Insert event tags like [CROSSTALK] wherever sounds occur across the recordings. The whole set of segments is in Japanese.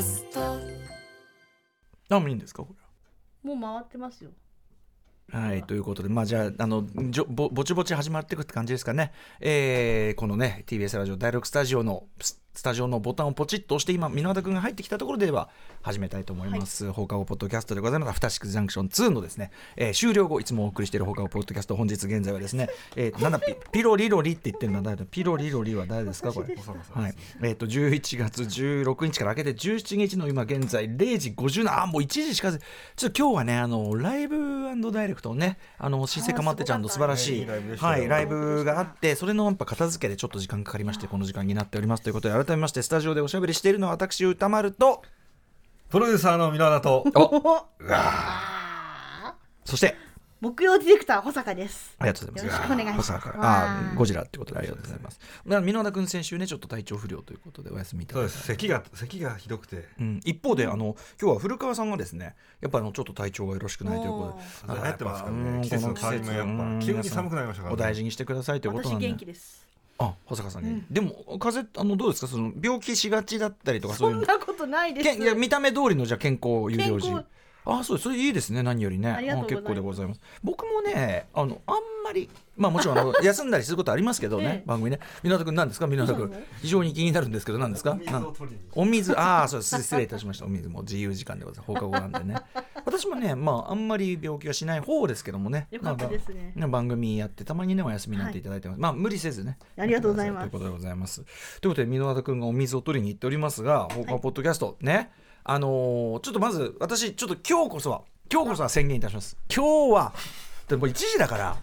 ャスト。あもういいんですかこれもう回ってますよ。はい、ということで、まあ、じゃあ、あの、じょぼ、ぼちぼち始まっていくって感じですかね。えー、このね、TBS ラジオ第6スタジオの、ススタジオのボタンをポチッと押して、今、箕輪田君が入ってきたところでは、始めたいと思います。放課後ポッドキャストでございます。アフターシックスジャンクション2のですね、えー終了後、いつもお送りしている放課後ポッドキャスト、本日現在はですね、えー、なんだ、ピピロリロリって言ってるのは誰だ？ピロリロリは誰ですか？これ。はい。えっ、と、11月16日から明けて17日の今現在0時57、あ、もう1時しかず、ちょっと今日はね、あの、ライブダイレクトをね、あの、新生かまってちゃんの素晴らしい、い、ライブがあって、それのやっぱ片付けでちょっと時間かかりまして、この時間になっておりますということで、改めまして、スタジオでおしゃべりしているのは私、歌丸と、プロデューサーの皆田と。そして、木曜ディレクター保坂です。ありがとうございます。よろしくお願いします。細川か。らあーゴジラってことでありがとうございます。だから箕輪田君先週ねちょっと体調不良ということでお休みいたそうだいて。です。咳が咳がひどくて。うん、一方であの今日は古川さんがですねやっぱあのちょっと体調がよろしくないということで。流行ってますからうんね季節の変わり目やっぱ。急に寒くなりましたからお大事にしてくださいということな私んで。元気ですあ保坂さんに、でも風邪あのどうですか？その病気しがちだったりとかそういうそんなことないです。いや見た目通りのじゃあ健康有料児あそうそれいいですね何よりね。結構でございます。僕もねあのあんまりまあもちろんあの [LAUGHS] 休んだりすることありますけどね、ええ。番組ね。湊君何ですか？湊君。非常に気になるんですけど何ですか？水を取りに。お水。ああそうです。失礼いたしました。お水も自由時間でございます。放課後なんでね。[LAUGHS] 私もねまああんまり病気はしない方ですけどもね。よかったですね。まあ番組やってたまにねお休みになっていただいてます、まあ無理せずね。ありがとうございます。ということでございます。ということで箕輪田君がお水を取りに行っておりますが放課後ポッドキャスト、ねあのーちょっとまず私ちょっと今日こそは今日こそは宣言いたします。今日はでも1時だから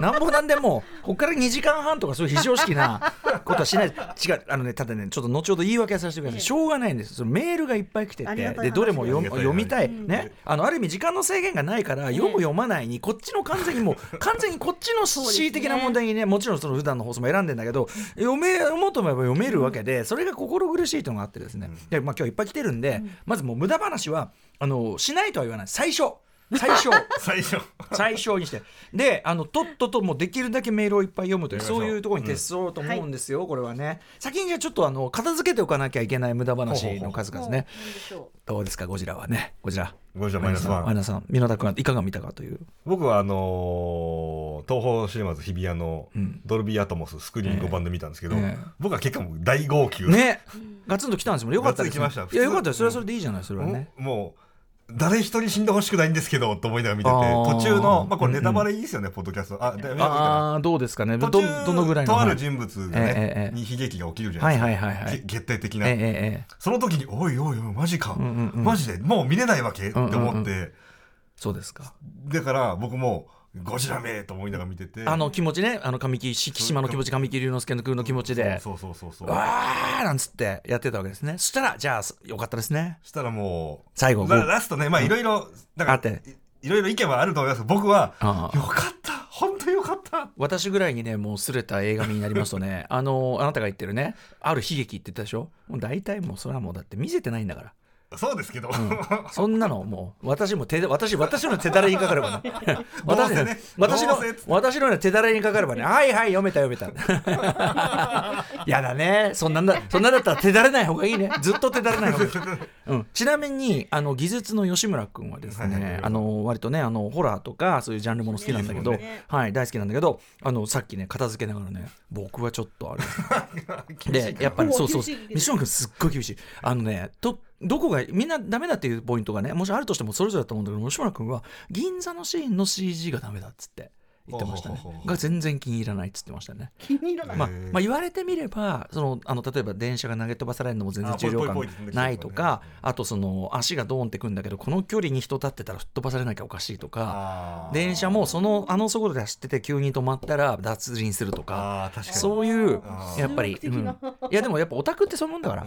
なんぼなんでもここから2時間半とかそういう非常識なことはしない。違うあのねただねちょっと後ほど言い訳させてください。しょうがないんです。そのメールがいっぱい来ててでどれも読読みたい、うん。ね。あのある意味時間の制限がないから読む読まないにこっちの完全にもう完全にこっちの恣意的な問題にねもちろんその普段の放送も選んでんだけど読め読もうと思えば読めるわけでそれが心苦しいというのがあってですね。で、まあ、今日いっぱい来てるんでまずもう無駄話はあのしないとは言わない。最初 [LAUGHS] 最初。最初。最小にして。であのとっとともうできるだけメールをいっぱい読むというそう。ういうところに徹そうと思うんですよ、これはね。先にじゃあちょっとあの片付けておかなきゃいけない無駄話の数々ねどうですか？ゴジラはね。ゴジラ。ゴジラマイナスワン。マイナスワン。箕田君はいかが見たかという？僕はあのー東宝シネマズ日比谷のうん。ドルビーアトモススクリーン5番で見たんですけど、ええ。僕は結果もう大号泣、ね。ガツンと来たんですもん。よかったですいやよかったそれはそれでいいじゃないそれはね。ももう誰一人死んでほしくないんですけどと思いながら見てて途中の、まあ、これネタバレいいですよね、ポッドキャスト。あでああどうですかね？ど途中どのぐらいのとある人物がね、えに悲劇が起きるじゃなはいいですか、はいはいはいけ決定的な、ええええその時においおいおいマジか、んうんうん。マジでもう見れないわけ、って思って。そうですか。だから僕もゴジラめと思いながら見てて。あの気持ちね。あの神木敷島の気持ち神木隆之介の君の気持ちで。そうそうそうそうわーなんつってやってたわけですね。そしたらじゃあよかったですね。したらもう最後ララストねまあいろいろなんかあって。いろいろ意見はあると思います。僕はああ。よかった。本当よかった。私ぐらいにねもうすれた映画見になりますとね。[LAUGHS] あのあなたが言ってるねある悲劇って言ったでしょ。もう大体もうそれはもうだって見せてないんだからそうですけど、そんなのもう私も手で私私の手だれにかかればね。[LAUGHS] 私どうせね私の私のね手だれにかかればね。はいはい読めた読めた。[LAUGHS] やだね。そんなんだそんなんだったら手だれない方がいいね。ずっと手だれない方がいい、うん、ちなみにあの技術の吉村君はですはいはいはい。ねあの割とねあのホラーとかそういうジャンルもの好きなんだけど、ね。はい大好きなんだけどあのさっきね片付けながらね僕はちょっとあれ。[LAUGHS] でやっぱりそうそう。厳しい。西野君すっごい厳しい。あのねとどこがみんなダメだっていうポイントがねもしあるとしてもそれぞれだと思うんだけど吉村君は銀座のシーンの CG がダメだっつって。言ってましたね。が全然気に入らないっつってましたね。気に入らない、まあまあ、言われてみればそのあの例えば電車が投げ飛ばされるのも全然あ重量感な。いとかあとその足がドーンってくんだけどこの距離に人立ってたら吹っ飛ばされなきゃおかしいとか電車もそのあの速度で走ってて急に止まったら脱輪するとかそういうやっぱり、うん。いやでもやっぱオタクってそういうもんだから。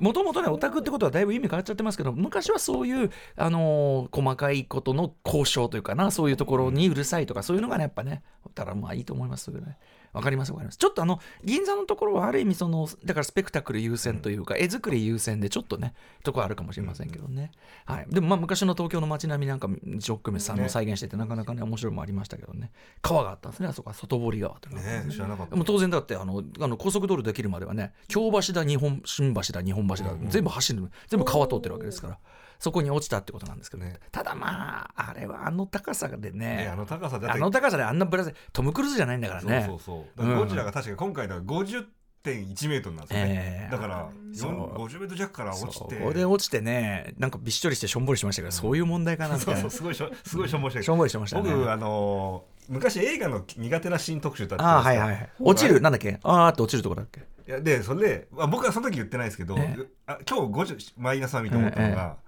もともとねオタクってことはだいぶ意味変わっちゃってますけど昔はそういうあの細かいことの交渉というかなそういうところにうるさいとかそういうそういうのがねやっぱねだからまあいいと思いますけどね。わかりますわかります。ちょっとあの銀座のところはある意味そのだからスペクタクル優先というか、絵作り優先でちょっとねとこあるかもしれませんけどね、はい、でもまあ昔の東京の街並みなんかジョックメスさんの再現しててなかなかね面白いのもありましたけどね。川があったんですねあそこは外堀川というのがあったんですね知らなかった。もう当然だってあのあの高速道路できるまではね京橋だ日本新橋だ日本橋だ、全部走る全部川通ってるわけですからそこに落ちたってことなんですけど、ね。ただまああれはあの高さでね。ねあの高さだって。あの高さであんなブラゼトム・クルーズじゃないんだからね。そうそうそう。ゴジラが確か今回だから50.1メートルなんですよね、ええ。だからそう。4 50メートル弱から落ちて。そこで落ちてねなんかびっしょりしてしょんぼりしましたけど、そういう問題かなみたそういな。そうすごいしょすごいしょんぼりしたけしょどんぼりしてましたね。僕あのー昔映画の苦手なシーン特集だったああんですよ。はいはいはい。落ちる？なんだっけ？あーって落ちるとこだっけ？いやでそれで、まあ、僕はその時言ってないですけど、えあ今日50マイナスは見て思ったのが、え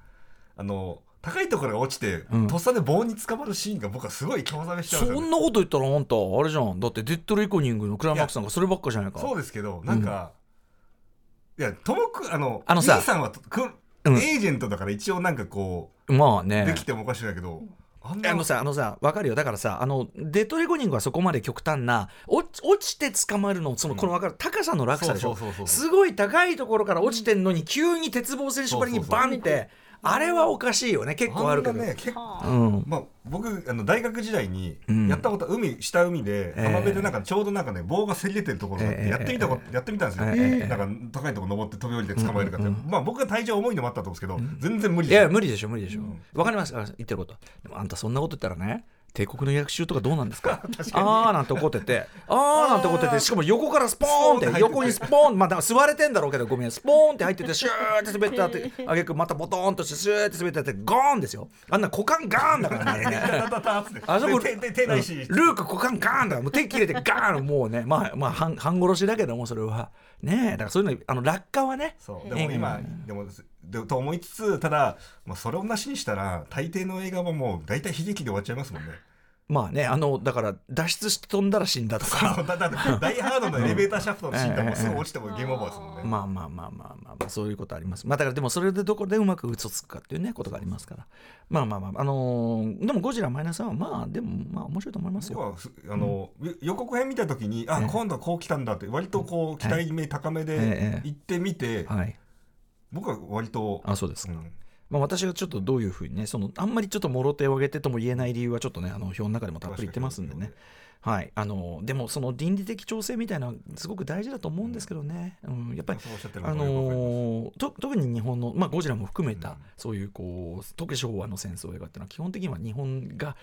あの高いところが落ちて、うん。とっさで棒に捕まるシーンが僕はすごい興ざめしちゃうそんなこと言ったらあんたあれじゃん。だってデッドレコニングのクライマックスなんかそればっかじゃないか。そうですけどなんか、いやトムクあのあのさ。兄さんはく、うんエージェントだから一応なんかこうまあね。できてもおかしいんだけど、あのさ、あのさ、わかるよ。だからさ、あの、デッドレコニングはそこまで極端な、落ち落ちて捕まるの、その、このわかる、高さの落差でしょ。そうそうそうそうすごい高いところから落ちてんのに、急に鉄棒線縛りにバンって、あれはおかしいよね。結構あるけど。ね結構はあ。うん。まあ、僕あの大学時代にうん。やったこと、海下海でええ。浜辺でなんかちょうどなんかね棒がせり出てるところがあってええ。やってみたこと、やってみたんですよ、ええ。なんか高いところ登って飛び降りて捕まえるかって、うんうんまあ僕が体重重いのもあったと思うんですけど、全然無理いですや無理でしょ無理でしょ。わ、かります。あ言ってること。でもあんたそんなこと言ったらね帝国の役習とかどうなんですか？[LAUGHS] あーなんて怒ってて。あーなんて怒っててしかも横からスポーンって横にスポーン。まあ座れてんだろうけどごめん。スポーンって入っててシューって滑ってあってあげくまたボトーンとしてシューって滑ってあってゴーンですよ。あんな股間ガーンだからね。あそこで手手手ないし、ルーク股間ガーンだからもう手切れてガーンもうねまあまあ半半殺しだけどもそれはねえだからそういうのあの落下はねそうでも今、でもでと思いつつただ、まあ、それをなしにしたら大抵の映画はもう大体悲劇で終わっちゃいますもんねまあねあのだから脱出して飛んだら死んだとかだだってダイハードのエレベーターシャフトのシーンってもうすぐ落ちてもゲームオーバーですもんね、まあまあまあまあまあ、まあ、そういうことあります。まあだからでもそれでどこでうまく嘘つくかっていうねことがありますから。まあまあまあ、あのーでもゴジラマイナスはまあでもまあ面白いと思いますよ。あの、予告編見た時にあ、ええ今度はこう来たんだって割とこう期待目高めえでえ行ってみて、はい。僕は割と、あそうですか。うんまあ私がちょっとどういうふうにね、そのあんまりちょっともろ手を挙げてとも言えない理由はちょっとね、あの表の中でもたっぷり言ってますんでね。はい、あのでもその倫理的調整みたいなすごく大事だと思うんですけどね、うん。やっぱりそうおっしゃってるあのと特に日本の、まあ、ゴジラも含めた、うん。そういうこう特に昭和の戦争映画っていうのは基本的には日本が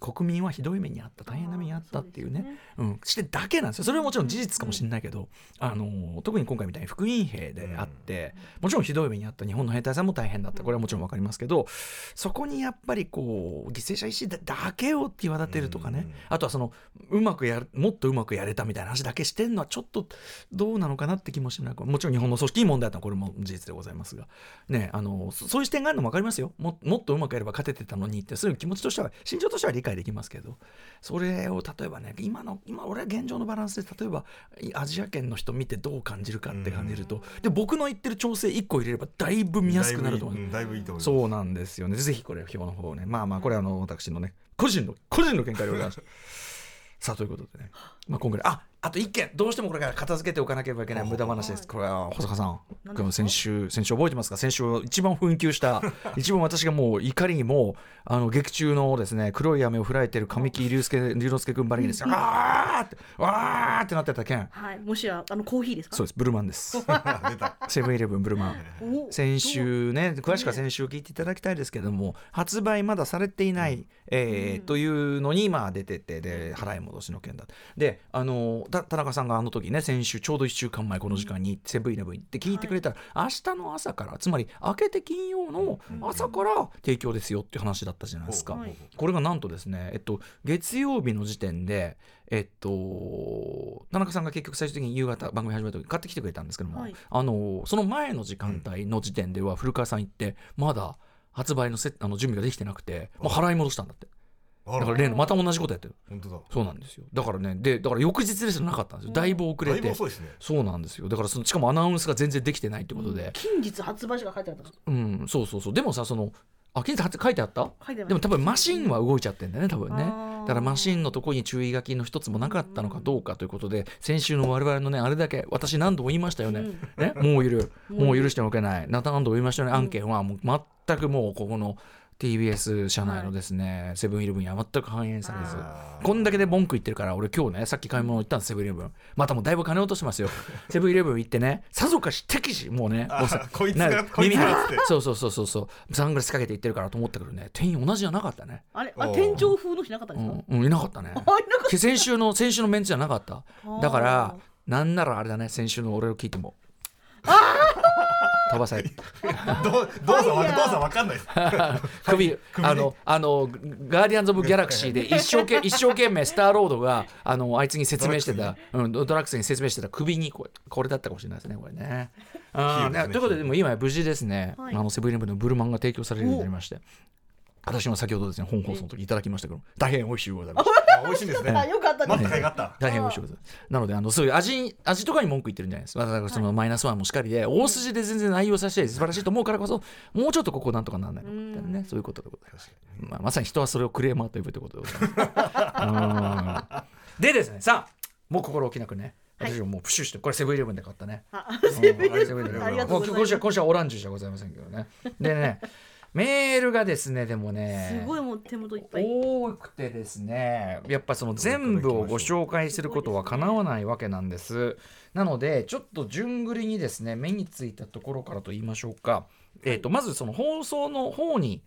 国民はひどい目にあった大変な目にあったっていうね。うん、してだけなんですよ。それはもちろん事実かもしれないけど、あのー特に今回みたいに福音兵であって、もちろんひどい目にあった日本の兵隊さんも大変だった。これはもちろん分かりますけどそこにやっぱりこう犠牲者意思だだけを際立てるとかね、うん。あとはそのうまくやるもっとうまくやれたみたいな話だけしてんのはちょっとどうなのかなって気もしないもちろん日本の組織問題だったらこれも事実でございますが、ね、あのそそういう視点があるのも分かりますよももっとうまくやれば勝ててたのにってそういう気持ちとしては心情としては理解できますけどそれを例えばね今の今俺は現状のバランスで例えばアジア圏の人見てどう感じるかって感じると、で僕の言ってる調整1個入れればだいぶ見やすくなると思います。だいぶいいうんだいぶいいと思いますそうなんですよね。ぜひこれ表の方をね。まあまあこれはあの私のね個人の個人の見解でございます。さあということでね。まあ今回ああと一件どうしてもこれから片付けておかなければいけない無駄話です。これは保坂さん。先週先週覚えてますか？先週一番紛糾した [LAUGHS] 一番私がもう怒りにもうあの劇中のですね黒い雨を降られてる神木隆之介隆之介君ばりにですね。あーってわーってなってた件。はいもしやあのコーヒーですか？そうですブルマンです。[LAUGHS] セブンイレブンブルマン。お先週ね詳しくは先週聞いていただきたいですけども発売まだされていない、えーというのにまあ出ててで払い戻しの件だであのた田中さんがあの時ね先週ちょうど1週間前この時間にセブンイレブン行って聞いてくれたら、明日の朝からつまり明けて金曜の朝から提供ですよっていう話だったじゃないですか。はい。これがなんとですね、えっと、月曜日の時点で、えっと、田中さんが結局最終的に夕方番組始めた時買ってきてくれたんですけども、はい。あのその前の時間帯の時点では古川さん行ってまだ発売のせあの準備ができてなくてもう払い戻したんだって。あだから例のまた同じことやってる。本当だ。そうなんですよ。だからねでだから翌日ですらなかったんですよ。だいぶ遅れだいぶて遅いですね。そうなんですよ。だからそのしかもアナウンスが全然できてないってことで、近日発売しか書いてあったうん、そうそうそう。でもさそのあ記事書いてあった？書いてますでも多分マシンは動いちゃってんだよね多分ね。だからマシンのとこに注意書きの一つもなかったのかどうかということで先週の我々のねあれだけ私何度も言いましたよね,、うん。ね？もういる。もう許しておけない。何度も言いましたよね。案件は。もう全くもうここの TBS 社内のですね、セブンイレブンには全く反映されずこんだけで文句言ってるから俺今日ねさっき買い物行ったんですセブンイレブン。またもうだいぶ金落としてますよ。[LAUGHS] セブンイレブン行ってねさぞかし敵視もうねこいつながこいつがって。そうそうそうそうそう。サングラスかけて行ってるからと思ったけどね店員同じじゃなかったね。あれ？あ店長風の人なかったんうですか？ん、うん、いなかったね。先週の先週のメンツじゃなかった。ーだからなんならあれだね先週の俺を聞いても飛ばされどう動作わ動作わかんないです。[LAUGHS] 首あのあのガーディアンズ・オブ・ギャラクシーで一生懸一生懸命スターロードが [LAUGHS] あのあいつに説明してた。うん、ドラッグスに説明してた。首にこれこれだったかもしれないですねこれね。[LAUGHS] あねねということででも今や無事ですね、はい。あのセブンイレブンのブルマンが提供されるようになりまして私も先ほどですね本放送の時いただきましたけど大変美味しいございました。あ美味しいんですね。あよかった大変美味しいことです。なのであのそういう味味とかに文句言ってるんじゃないです。かだからそのマイナスワンもしっかりで、大筋で全然内容させて素晴らしいと思うからこそもうちょっとここなんとかならないの。かみたいなねそういうことでございます、まあ、まさに人はそれをクレーマーと呼ぶということでございます。うん。でですねさあもう心置きなくねはい。私はもうプシュしてこれセブンイレブンで買ったね。セブンイレセブン今週はオランジュじゃございませんけどね。でねメールがですねでもねすすごいもう手元いっぱい。多くてですねやっぱその全部をご紹介することはかなわないわけなんです。なのでちょっと順繰りにですね目についたところからと言いましょうか、えー、とまずその放送の方に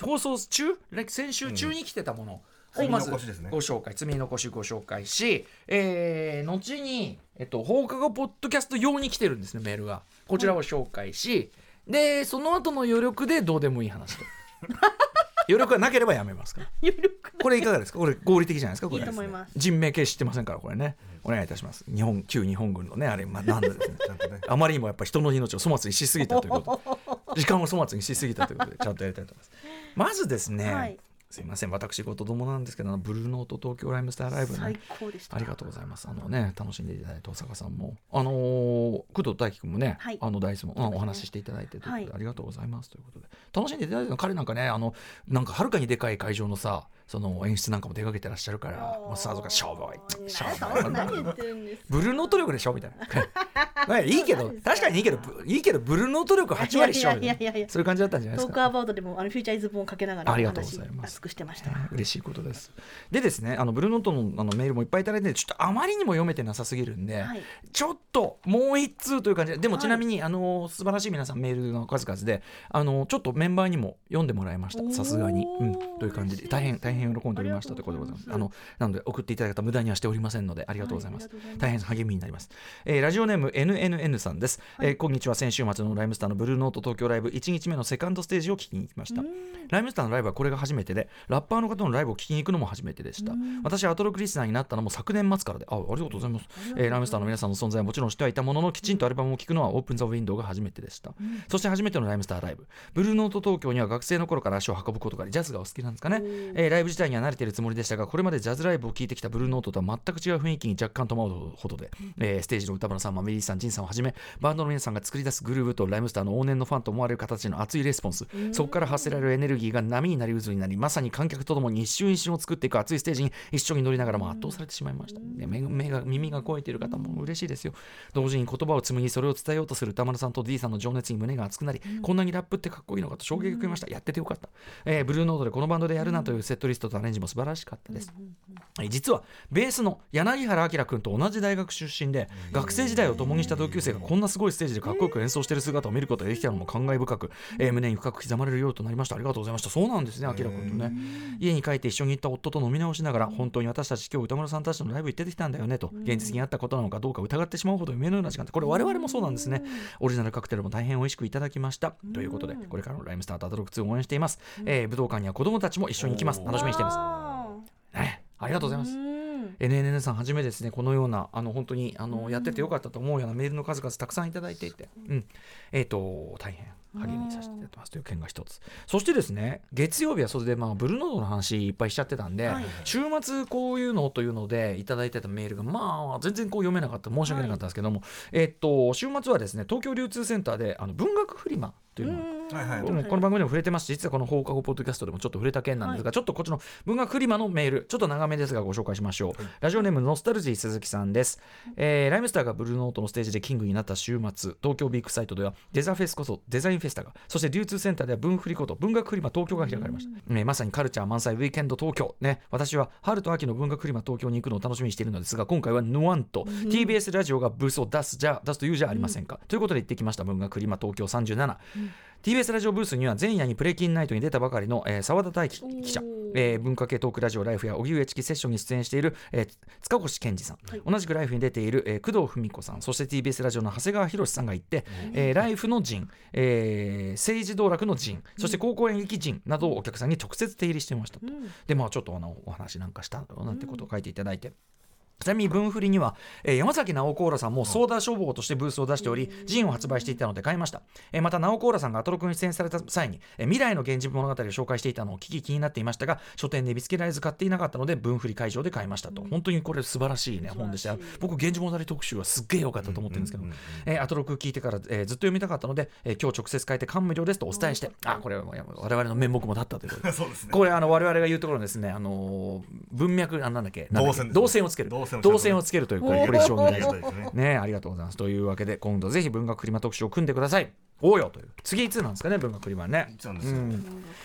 放送中？先週中に来てたものをまずご紹介積み残しご紹介し、えー後に、えっと、放課後ポッドキャスト用に来てるんですねメールが。こちらを紹介し、でその後の余力でどうでもいい話と。[LAUGHS] 余力がなければやめますから。余力これいかがですか？これ合理的じゃないですか？こいいれと思います。人命系知ってませんからこれね。お願いいたします。日本旧日本軍のねあれ、まあ、なんだですね。[LAUGHS] ちゃんとね。あまりにもやっぱ人の命を粗末にしすぎたということ時間を粗末にしすぎたということで [LAUGHS] ちゃんとやりたいと思います。まずですね、はいすいません。私事どもなんですけどブルーノート東京ライムスターライブね。最高でした。ありがとうございます。あのね、楽しんでいただいて、登坂さんも。あのー工藤大輝くんもね、はい。あの、ダイスも、うんお話ししていただいてはい。ありがとうございます。ということで。楽しんでいただいての彼なんかね、あの、なんかはるかにでかい会場のさ、その演出なんかも出かけてらっしゃるから、もうさぞか、しょぼい、しょぼい。ブルーノート力でしょみたいな。[LAUGHS] まあいいけど、確かにいいけど、ぶいいけど、ブルーノート力8割しょみたいな。そういう感じだったんじゃないでトークすか。アバウトでもあのフューチャーイズボンをかけながらありがとうございます。してました。嬉しいことです。でですね、あのブルーノートのあのメールもいっぱいいただいて、ちょっとあまりにも読めてなさすぎるんで、はい。ちょっともう一通という感じで、でもはい。ちなみに、あの素晴らしい皆さんメールの数々で、あのちょっとメンバーにも読んでもらいました。さすがに、うん、という感じで、大変大変喜んでおりましたということでございます。あのなので送っていただいた無駄にはしておりませんので、ありがとうございます。はい大変励みになります。えーラジオネーム NNN さんです、えー今日は先週末のライムスターのブルーノート東京ライブ1日目のセカンドステージを聞きに行きました。ライムスターのライブはこれが初めてで、ラッパーの方のライブを聞きに行くのも初めてでした。私はアトロクリスナーになったのも昨年末からで、あありがとうございます。えーライムスターの皆さんの存在はもちろん知ってはいたものの、きちんとアルバムを聴くのはオープンザウィンドウが初めてでした。そして初めてのライムスターライブ。ブルーノート東京には学生の頃から足を運ぶことがあり、ジャズがお好きなんですかね。えーライブ自体には慣れているつもりでしたが、これまでジャズライブを聴いてきたブルーノートとは全く違う雰囲気に若干戸惑うほどで、えーステージの歌丸さん、マメリーさん、ジンさんをはじめ、バンドの皆さんが作り出すグルーヴとライムスターの往年のファンと思われる形の熱いレスポンス、そこから発せられるエネルギーが波になり渦になり、まさに観客とともに一瞬一瞬を作っていく熱いステージに一緒に乗りながらも圧倒されてしまいました。ね目目が耳が肥えている方も嬉しいですよ。同時に言葉を紡ぎ、それを伝えようとする歌丸さんと D さんの情熱に胸が熱くなり、こんなにラップってかっこいいのかと衝撃を受けました。やっててよかった。えーブルーノートでこのバンドでやるなというセットリストとアレンジも素晴らしかったです。えー実はベースの柳原明君と同じ大学出身で学生時代を共にした同級生がこんなすごいステージでかっこよく演奏している姿を見ることができたのも感慨深く、えー胸に深く刻まれるようとなりました。ありがとうございました。そうなんですね明君とね。家に帰って一緒に行った夫と飲み直しながら本当に私たち今日歌丸さんたちとのライブ行ってきたんだよねと現実にあったことなのかどうか疑ってしまうほど夢のような時間でこれ我々もそうなんですね。オリジナルカクテルも大変美味しくいただきました。ということでこれからのライムスターとアトロック2を応援しています、えー武道館には子供たちも一緒に行きます。楽しみにしています。あねありがとうございます。NNN さんはじめですねこのようなあの本当にあのやっててよかったと思うようなメールの数々たくさんいただいていて、うん、えっ、と大変励みにさせていただいてますという件が一つ。そしてですね月曜日はそれでまあブルーノートの話いっぱいしちゃってたんで、はい週末こういうのというのでいただいてたメールがまあ全然こう読めなかった。申し訳なかったんですけども、えっ、と週末はですね東京流通センターであの文学フリマというのをはいはい。もうこの番組でも触れてますし実はこの放課後ポッドキャストでもちょっと触れた件なんですが、ちょっとこっちの文学フリマのメールちょっと長めですがご紹介しましょう、ラジオネームノスタルジー鈴木さんです、えーライムスターがブルーノートのステージでキングになった週末東京ビッグサイトではデザフェスこそデザインフェスタがそして流通センターでは文フリこと文学フリマ東京が開かれました、ねまさにカルチャー満載ウィーケンド東京ね。私は春と秋の文学フリマ東京に行くのを楽しみにしているのですが今回はヌワンと TBS ラジオがブースを出すじゃ出すというじゃありませんか、ということで行ってきました。文学フリマ東京37、TBS ラジオブースには前夜にプレキンナイトに出たばかりの、えー澤田大樹記者えー文化系トークラジオライフや荻上チキセッションに出演している、えー塚越健二さん、同じくライフに出ている、えー工藤文子さん。そして TBS ラジオの長谷川博さんが行って、えーライフの陣、えー政治道楽の陣そして高校演劇陣などをお客さんに直接手入りしてましたと、でまあちょっとあのお話なんかしたなんてことを書いていただいて。ちなみに文振りには、えー山崎直子さんもソーダ消防としてブースを出しており、ジンを発売していたので買いました。えーまた直子さんがアトロクに出演された際に、えー未来の源氏物語を紹介していたのを聞き気になっていましたが、書店で見つけられず買っていなかったので、文振り会場で買いましたと。本当にこれ素晴らしいね、本でした。僕、源氏物語特集はすっげえ良かったと思ってるんですけど、えーアトロク聞いてから、えーずっと読みたかったので、えー今日直接書いて感無量ですとお伝えして、あ、これは我々の面目も立ったということで。[LAUGHS] そうですね。これあの我々が言うところのですね、あのー文脈あなんだっけ動線ね。をつける動線をつけるというこれ非常にあ大事ね。[LAUGHS] ねありがとうございます。というわけで今度ぜひ文学フリマ特集を組んでください。おうよという。次いつなんですかね文学フリマね。そうなんですよ、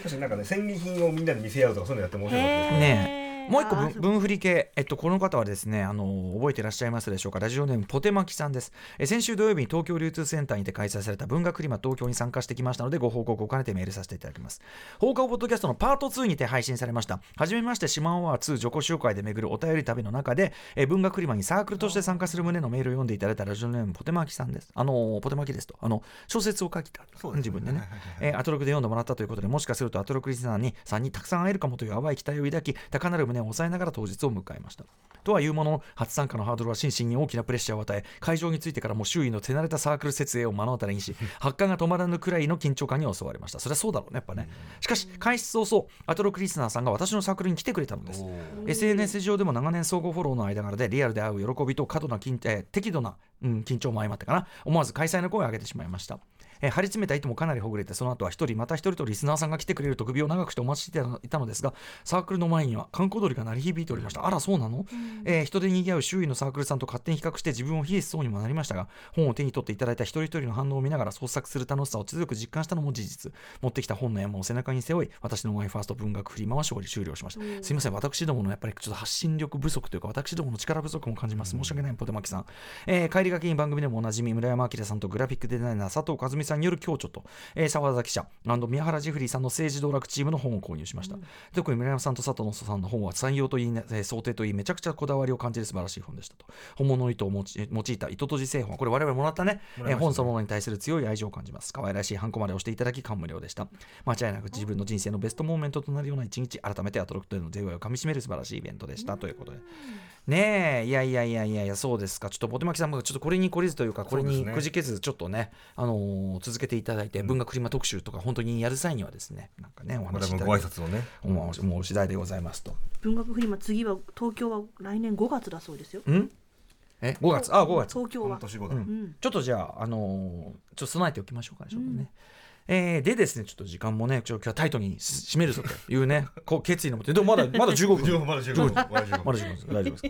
確かになんかね戦利品をみんなで見せ合うとかそういうのやって面白かったですねもう一個あー文文振り系、えっと、この方はですね、あの覚えていらっしゃいますでしょうか、ラジオネーム、ポテマキさんです。え先週土曜日に東京流通センターにて開催された文学リマ東京に参加してきましたので、ご報告を兼ねてメールさせていただきます。放課後ポッドキャストのパート2にて配信されました。はじめまして、シマンワー2自己紹介で巡るお便り旅の中で、え文学リマにサークルとして参加する旨のメールを読んでいただいたラジオネーム、ポテマキさんです。あのポテマキですと、あの小説を書いた、ね自分でね。えーアトロクで読んでもらったということで、もしかするとアトロクリスナーにさんにたくさん会えるかもという淡い期待を抱き、高鳴る胸を抑えながら当日を迎えました。とはいうものの、初参加のハードルは心身に大きなプレッシャーを与え、会場についてからも周囲の手慣れたサークル設営を目の当たりにし、発汗が止まらぬくらいの緊張感に襲われました。それはそうだろうね、やっぱね。しかし、開始早々、アトロクリスナーさんが私のサークルに来てくれたのです。SNS 上でも長年相互フォローの間柄でリアルで会う喜びと過度な緊、えー適度な、うん、緊張も相まってかな思わず開催の声を上げてしまいました、えー張り詰めた糸もかなりほぐれてその後は一人また一人とリスナーさんが来てくれると首を長くしてお待ちしていたのですがサークルの前には観光鳥が鳴り響いておりました。あらそうなの、えー人で賑わう周囲のサークルさんと勝手に比較して自分を冷えしそうにもなりましたが本を手に取っていただいた一人一人の反応を見ながら創作する楽しさを強く実感したのも事実持ってきた本の山を背中に背負い私のマイファースト文学フリマは勝利終了しました、すいません私どものやっぱりちょっと発信力不足というか私どもの力不足も感じます。申し訳ないポテマキさん、えー帰りがけに番組でもおなじみ村山明さんとグラフィックデザイナー佐藤和美さんによる共著と、えー沢田記者宮原ジェフリーさんの政治道楽チームの本を購入しました、特に村山さんと佐藤さんの本は採用といい、ねえー想定といいめちゃくちゃこだわりを感じる素晴らしい本でしたと。本物の糸を用いた糸閉じ製本これ我々もらったね。ね。えー本そのものに対する強い愛情を感じます。可愛らしいハンコまで押していただき感無量でした。間違いなく自分の人生のベストモーメントとなるような一日改めてアトロクとの出会いをかみしめる素晴らしいイベントでした。ということで。ねえ。いやいやいやいやいやそうですか。ちょっとポテマキさんもちょっとこれに懲りずというかこれにくじけずちょっとねあのー続けていただいて文学フリマ特集とか本当にやる際にはですねなんかねお話しいただいて挨拶をね。もうもう次第でございますと。文学フリマ次は東京は来年5月だそうですよ。ん？え5月？あ5月。東京は。うん。うん。ちょっとじゃあ、あのーちょっと備えておきましょうかね、ちょっとね。えーでですね、ちょっと時間もね、ちょっと今日はタイトに締めるぞというね、[LAUGHS] こう決意のもと、で。もまだまだ [LAUGHS] 15分。まだ15分まだ15分。まだ15分。です。大丈夫ですか？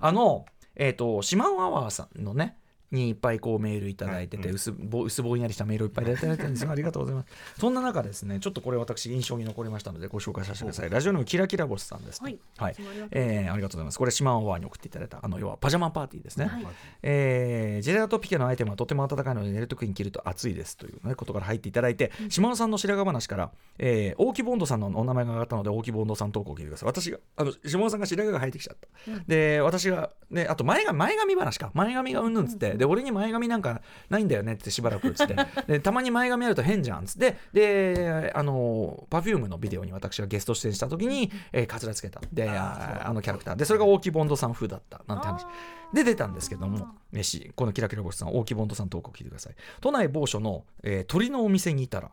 [LAUGHS] あの、えっ、と、シマンアワーさんのね、にいっぱいこうメールいただいてて、はい薄ぼ薄ぼんやりしたメールをいっぱいいただいてるんです。が、ありがとうございます。そんな中ですね、ちょっとこれ私印象に残りましたのでご紹介させてください。ラジオネームキラキラ星さんです、はい。はい。いつもありがとうございますえーありがとうございます。これシマンアワーに送っていただいた、あの、要はパジャマパーティーですね。はい。えージェラートピケのアイテムはとても暖かいので寝るときに着ると暑いですという、ね、ことから入っていただいて、島野さんの白髪話から、えー大木ボンドさんのお名前が上がったので大木ボンドさん投稿を聞いてください私があの島野さんが白髪が生えてきちゃった、で私が、ね、あと前髪前髪話か。前髪がうんぬんつって、で俺に前髪なんかないんだよねってしばらくつって [LAUGHS] でたまに前髪あると変じゃんつって。であの Perfume のビデオに私がゲスト出演した時に、えー、カツラつけたでああのキャラクター。でそれが大木ボンドさん風だったなんて話。で出たんですけども、ね、しこのキラキラ星さん大木ボンドさん投稿聞いてください。都内某所の、えー鳥のお店にいたら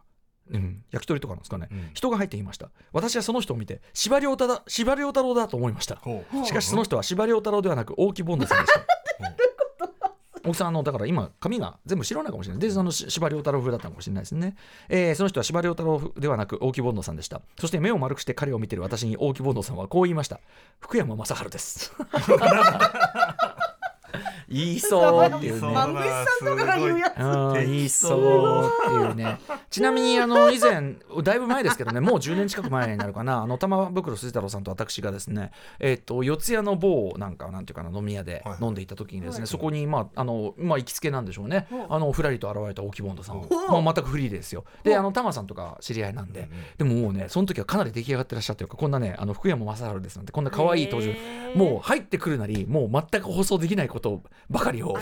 うん、焼き鳥とかなんですかね、うん。人が入っていました。私はその人を見て司馬遼太郎だと思いました。しかしその人は司馬遼太郎ではなく大木ボンドさんでした [LAUGHS] 大木さんあのだから今髪が全部白なのかもしれない。でそのし司馬遼太郎風だったのかもしれないですね、えーその人は司馬遼太郎ではなく大木ボンドさんでした。そして目を丸くして彼を見てる私に大木ボンドさんはこう言いました。福山雅治です [LAUGHS] 言いそうっていうね。んとかが言うやつうん言いそうっていうね。ちなみにあの以前だいぶ前ですけどねもう10年近く前になるかな。あの玉袋筋太郎さんと私がですねえっ、と四谷の某なんかなんていうかな飲み屋ではい飲んでいた時にですね、はいそこにまああのまあ行きつけなんでしょうね。あのふらりと現れた大木ボンドさんほまあ全くフリーですよ。であの玉さんとか知り合いなんで、でももうねその時はかなり出来上がってらっしゃってるかこんなねあの福山雅治ですなんてこんな可愛い登場。もう入ってくるなりもう全く放送できないことばかりを。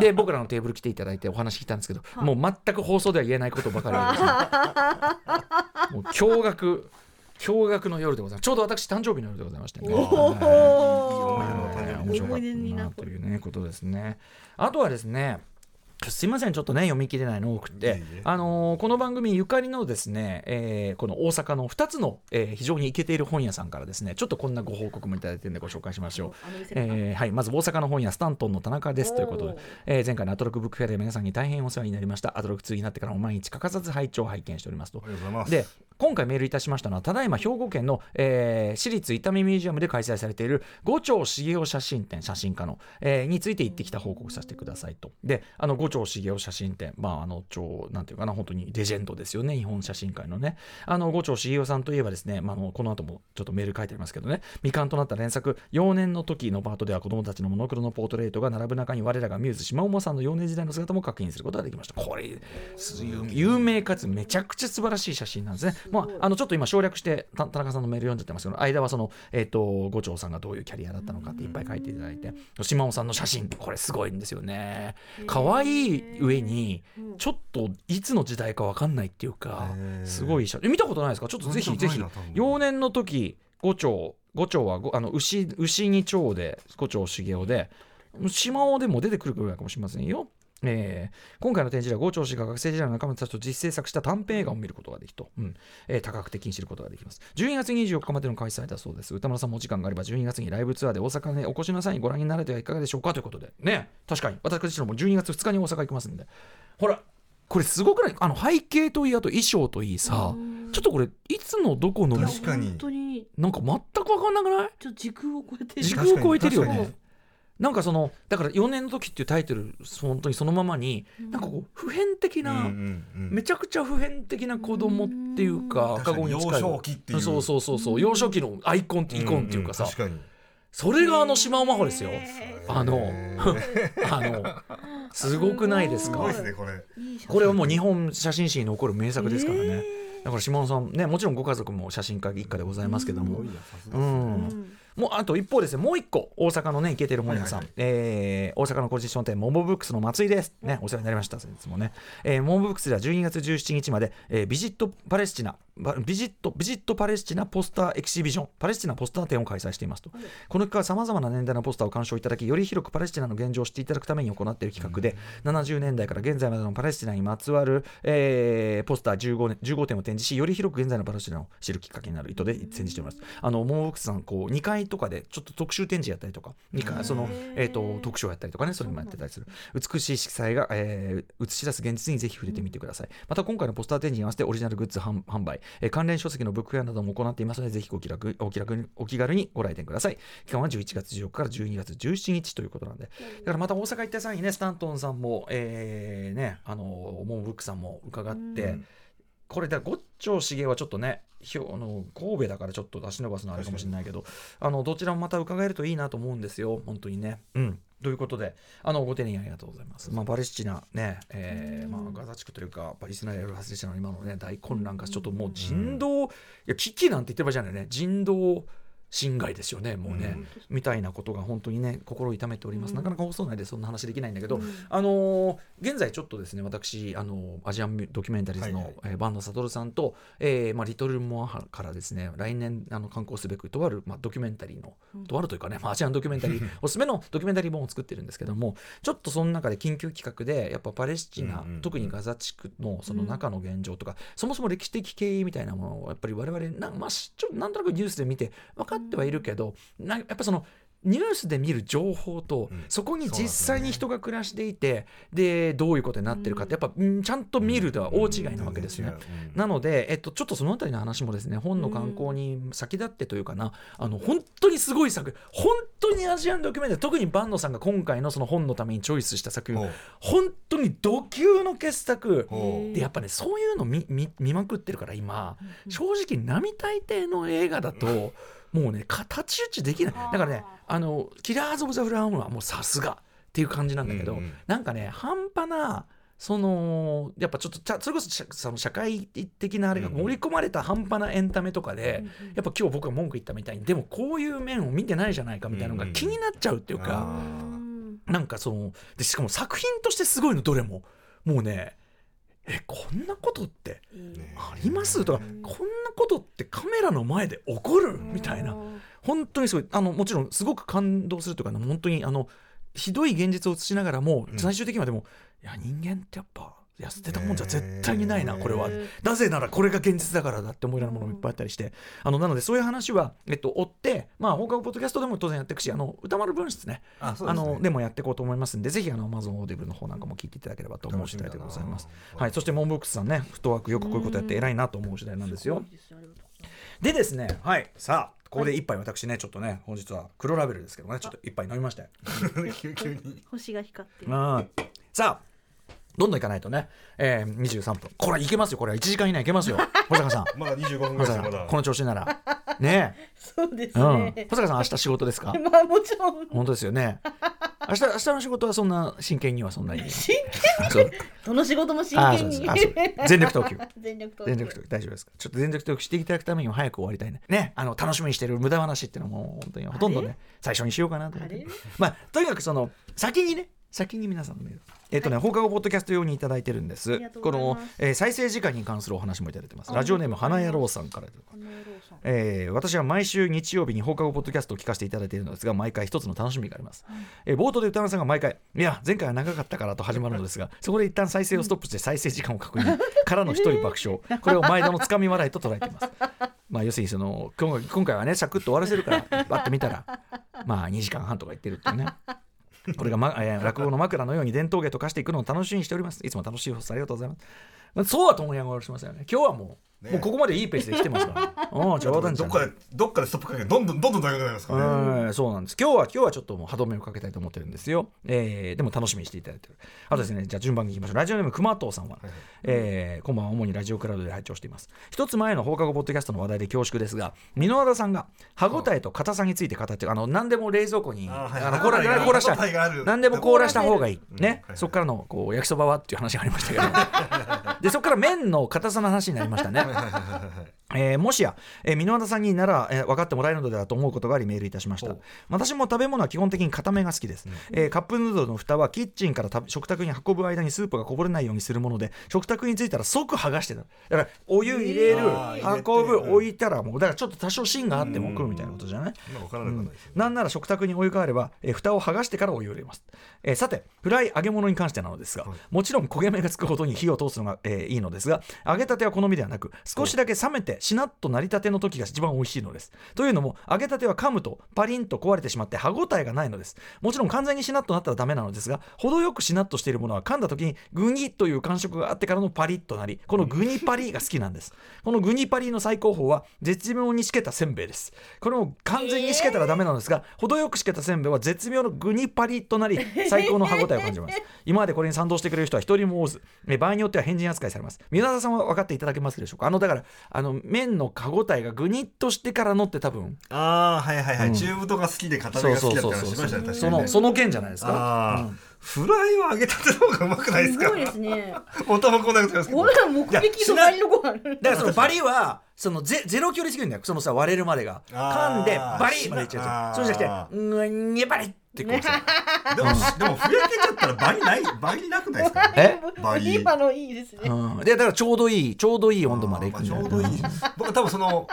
で僕らのテーブル来ていただいてお話聞いたんですけど、もう全く放送では言えないことばかりもう驚愕驚愕の夜でございます。ちょうど私誕生日の夜でございましてね。おはい。ー面白かったなというねことですね。あとはですねすいませんちょっとね読み切れないの多くて、あのーこの番組ゆかりのですね、えーこの大阪の2つの、えー非常にイケている本屋さんからですねちょっとこんなご報告もいただいてるんでご紹介しましょう。えーはい、まず大阪の本屋スタントンの田中ですということでえー前回のアトロックブックフェアで皆さんに大変お世話になりました。アトロック2になってからも毎日欠かさず拝聴拝見しておりますと。ありがとうございます。で今回メールいたしましたのはただいま兵庫県の、えー私立伊丹ミュージアムで開催されている五丁茂雄写真展写真家の、えーについて行ってきた報告させてくださいと。であの五丁茂雄写真展。まああの超なんていうかな本当にレジェンドですよね。日本写真界のね。あの五丁茂雄さんといえばですね、まあ、のこの後もちょっとメール書いてありますけどね。未完となった連作。幼年の時のパートでは子供たちのモノクロのポートレートが並ぶ中に我らがミューズ島尾さんの幼年時代の姿も確認することができました。これ有名かつめちゃくちゃ素晴らしい写真なんですね。まああのちょっと今省略して田中さんのメール読んじゃってますけど間はそのえっ、と五丁さんがどういうキャリアだったのかっていっぱい書いていただいて島尾さんの写真これすごいんですよね。可愛い上にちょっといつの時代かわかんないっていうかすごい見たことないですか？ちょっとぜひぜひ。幼年の時五丁五丁はごあの牛牛に蝶で五丁茂雄で島尾でも出てくるぐらいかもしれませんよ。えー今回の展示では郷長氏が学生時代の仲間たちと実制作した短編映画を見ることができと、うん。えー多角的に知ることができます。12月24日までの開催だそうです。歌村さんもお時間があれば12月にライブツアーで大阪にお越しの際にご覧になられてはいかがでしょうかということで。ね。確かに。私自身も12月2日に大阪行きますんで。ほらこれすごくない？あの背景といいあと衣装といいさ。ちょっとこれいつのどこの？確かに。本当に。なんか全く分かんなくない？ちょっと時空を超えてる。時空を超えてるよねなんかそのだから4年の時っていうタイトル本当にそのままに、なんかこう普遍的な、うんうんうん。めちゃくちゃ普遍的な子供っていうか赤子に近い幼少期っていう。そうそうそうそう。幼少期のアイコンイコンっていうかさ、んん確かに。それがあの島尾真帆ですよ。へあのあのすごくないですか？すごいですねこれ。はもう日本写真史に残る名作ですからね、だから島尾さんねもちろんご家族も写真家一家でございますけども、すごいなさすがうですねんもうあと一方ですね。もう一個大阪のねイケてる本屋さん、はいはいえー大阪の個人商店モモブックスの松井です。ねお世話になりました先日もね、えーモモブックスでは12月17日まで、えービジットパレスチナバビジットビジットパレスチナポスターエキシビジョンパレスチナポスター展を開催していますと、この企画はさまざまな年代のポスターを鑑賞いただきより広くパレスチナの現状を知っていただくために行っている企画で、70年代から現在までのパレスチナにまつわる、えーポスター 15, 年15点を展示しより広く現在のパレスチナを知るきっかけになる意図で展示しております。あのモモブックスさんこう2階とかでちょっと特集展示やったりとか2階その、えー、と特賞やったりとかねそれもやってたりする。美しい色彩が、えー映し出す現実にぜひ触れてみてください。また今回のポスター展示に合わせてオリジナルグッズ販販売、えー関連書籍のブックフェアなども行っていますのでぜひご気楽お気楽にお気軽にご来店ください。期間は11月14日から12月17日ということなんで。だからまた大阪行った際にねスタントンさんも、えーねあのモモブックさんも伺って、うんこれだ五丁茂はちょっとねひょあの神戸だからちょっと出し伸ばすのあれかもしれないけどあのどちらもまた伺えるといいなと思うんですよ。本当にね。うん。ということであのご丁寧にありがとうございます、まあ、パレスチナね、えーまあ、ガザ地区というかパレスチナやるはずでしたの今のね大混乱がちょっともう人道、いや危機なんて言ってる場合じゃないね。人道侵害ですよねもうね、うん。みたいなことが本当にね心を痛めております、うん。なかなか放送内でそんな話できないんだけど、うん。あのー現在ちょっとですね私、あのーアジアンドキュメンタリーズの、はいはい。えー坂野悟さんと、えーまあ、リトルモアからですね来年あの観光すべくとある、まあ、ドキュメンタリーの、うん。とあるというかね、まあ、アジアンドキュメンタリー [LAUGHS] おすすめのドキュメンタリー本を作ってるんですけどもちょっとその中で緊急企画でやっぱパレスチナ、特にガザ地区のその中の現状とか、そもそも歴史的経緯みたいなものをやっぱり我々な,、まあ、しちょなんとなくニュースで見て分かってはいるけどなやっぱそのニュースで見る情報と、うん。そこに実際に人が暮らしていてでどういうことになってるかってやっぱ、うんちゃんと見るでは大違いなわけですよね。うん。なので、えっと、ちょっとそのあたりの話もですね本の観光に先立ってというかな、あの本当にすごい作本当にアジアンドキュメンタリー特に坂野さんが今回のその本のためにチョイスした作品本当に度級の傑作。でやっぱねそういうの見見見まくってるから今正直並大抵の映画だと [LAUGHS] もうね形打ちできない。だからねあのキラーズ・オブ・ザ・フラワームーンはもうさすがっていう感じなんだけど、うんうんなんかね半端なそのやっぱちょっとちゃそれこそ社その社会的なあれが盛り込まれた半端なエンタメとかで、やっぱ今日僕が文句言ったみたいにでもこういう面を見てないじゃないかみたいなのが気になっちゃうっていうか、あなんかそのでしかも作品としてすごいのどれも。もうねえこんなことってねあります？とかこんなことってカメラの前で起こる？みたいな。本当にすごい。あのもちろんすごく感動するというか本当にあのひどい現実を映しながらもうん。最終的にはでも、いや人間ってやっぱいや捨てたもんじゃ絶対にないなねこれは。なぜならこれが現実だからだって思いながらものもいっぱいあったりして。あのなのでそういう話は、えっと、追ってまあ放課後ポッドキャストでも当然やっていくしあの宇多丸分室ね。あですね。あのでもやっていこうと思いますんでぜひあの Amazon オーディブルの方なんかも聞いていただければと思う次第でございます。はい、そしてモンブックスさんねフットワークよくこういうことやって偉いなと思う次第なんですよ。でですねはいさあここで一杯私ねちょっとね本日は黒ラベルですけどねちょっと一杯飲みましたよ。急 [LAUGHS] 急に。星が光ってさあどんどんいかないとね、えー、23分。これいけますよ。これは。1時間以内いけますよ。[LAUGHS] 保坂さん。まだ25分保ぐらいです。よまだ。この調子なら。ねそうですえ、うん。ね、保坂さん明日仕事ですか？[LAUGHS] まあもちろん。本当ですよね。明日明日の仕事はそんな真剣にはそんなに真剣そう。どの仕事も真あそう剣にです。あそう全力投球。[LAUGHS] 全力投球。全力投球。大丈夫です。かちょっと全力投球していただくためにも早く終わりたいね。ね。あの楽しみにしてる無駄話っていうのも本当にほとんどね最初にしようかなと思って。あれまあとにかくその先にね先に皆さんのメールえっ、とね、放課後ポッドキャスト用にいただいてるんです。この、えー再生時間に関するお話もいただいてますあラジオネーム花野郎さんからこの野郎さんえー私は毎週日曜日に放課後ポッドキャストを聞かせていただいているのですが毎回一つの楽しみがあります、えー冒頭で歌丸さんが毎回「いや前回は長かったから」と始まるのですがそこで一旦再生をストップして再生時間を確認。からの一人爆笑。[LAUGHS] これを毎度のつかみ笑いと捉えています。まあ要するにその今回今回はねサクッと終わらせるからバッと見たらまあ2時間半とか言ってるっていうね [LAUGHS] これが、まえー落語の枕のように伝統芸と化していくのを楽しみにしております。いつも楽しい放送ありがとうございます。そうはともに上がしますよね。今日はもう、ね。もうここまでいいペースで来てますから。[LAUGHS] うん冗談じゃどっかでどっかでストップかけてどんどんどんどん長くなりますからね。うんそうなんです。今日は今日はちょっともう歯止めをかけたいと思ってるんですよ、えーでも楽しみにしていただいてる。あとですねじゃあ順番にいきましょう。ラジオネーム熊藤さんは、えー今晩は。主にラジオクラウドで拝聴しています。一つ前の放課後ポッドキャストの話題で恐縮ですが箕輪田さんが歯ごたえと硬さについて語ってあの何でも冷蔵庫にあはい。あの凍らした何でも凍らした方がいい、うん。ね、はい。そこからのこう焼きそばはっていう話がありましたけど [LAUGHS] でそこから麺の硬さの話になりましたね。えーもしや、えー、箕輪田さんになら、えー分かってもらえるのではと思うことがありメールいたしました。お私も食べ物は基本的に固めが好きです、えーカップヌードルの蓋はキッチンから食卓に運ぶ間にスープがこぼれないようにするもので食卓に着いたら即剥がしてた。だからお湯入れる、運ぶうん。置いたらもうだからちょっと多少芯があっても食うみたいなことじゃない、まあ分からなくはないですよねなんなら食卓にお湯があれば、えー蓋を剥がしてからお湯を入れます、えーさてフライ揚げ物に関してなのですが、はい。もちろん焦げ目がつくほどに火を通すのが、えーいいのですが揚げたては好みではなく少しだけ冷めてしなっとなりたての時が一番美味しいのです。というのも揚げたては噛むとパリンと壊れてしまって歯ごたえがないのです。もちろん完全にしなっとなったらダメなのですが程よくしなっとしているものは噛んだ時にグニッという感触があってからのパリッとなりこのグニパリが好きなんです。[LAUGHS] このグニパリの最高峰は絶妙にしけたせんべいです。これも完全にしけたらダメなのですが、程よくしけたせんべいは絶妙のグニパリとなり最高の歯ごたえを感じます。今までこれに賛同してくれる人は一人もおずえ場合によっては変人扱いされます。宮田さんは分かっていただけますでしょうか？あのだからあの麺の歯ごたえがグニッとしてからのって多分。ああはいはいはい、うん。中太が好きで片目が好きだって話しましたね確かそにね。のその件じゃないですか。ああ、うんフライは揚げたての方がうまくないですか？すごいですね。元もこんなことですけど。これは目的隣のご飯。だからそのバリはそのゼゼロ距離すぎるんだよそのさ割れるまでが。噛んでバリまでいっちゃうそうじゃなくてうんにバリってこうさ。[LAUGHS] でも、でもふやけちゃったら倍ない倍なくないですか？え？バリ。今のいいですね。うん、でだからちょうどいいちょうどいい温度までいくんだよ。まあちょうどいい。僕は多分その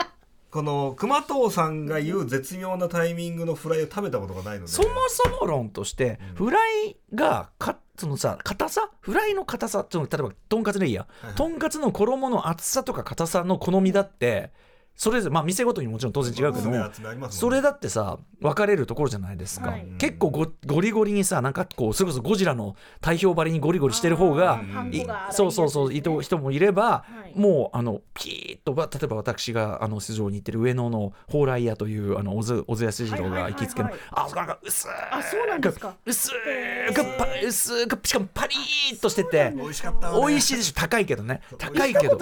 この熊藤さんが言う絶妙なタイミングのフライを食べたことがないので。そもそも論としてフライがかそのさ硬さ？フライの硬さ例えばとんかつでいいや、はい。とんかつの衣の厚さとか硬さの好みだってそれぞれまあ店ごとにもちろん当然違うけども、それだってさ分かれるところじゃないですか、はい。結構ゴゴリゴリにさなんかこうそれこそゴジラの体表張りにゴリゴリしてる方がそうそうそう人人もいれば、はい。もうあのピーッとば例えば私があの出場に行ってる上野の蓬莱屋というあの小津小津安二郎が行きつけの、はいはい。あそこなんか薄あそうなんですか。薄くパ薄くしかもパリーッとしてて美味しかった美味しいでしょ。高いけどね。高いけど。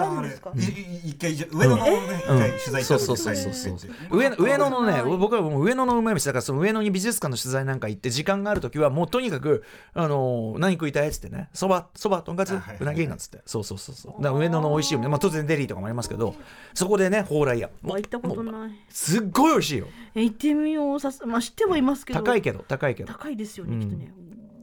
一回じゃ上野のね、一うん。回取材した時そうそうそうそうはい上野上野のね、はい。僕はもう上野のうまい飯だからその上野に美術館の取材なんか行って時間がある時はもうとにかくあのー何食いたいっつってね。そばそばとんかつうなぎなんつって。そうそうそうそう。だから上野の美味しいまあ当然デリーとかもありますけどそこでね蓬莱屋。わ行ったことない。すっごい美味しいよ。え行ってみようさすまあ知ってはいますけど。高いけど高いけど。高いですよね、うんきっとね。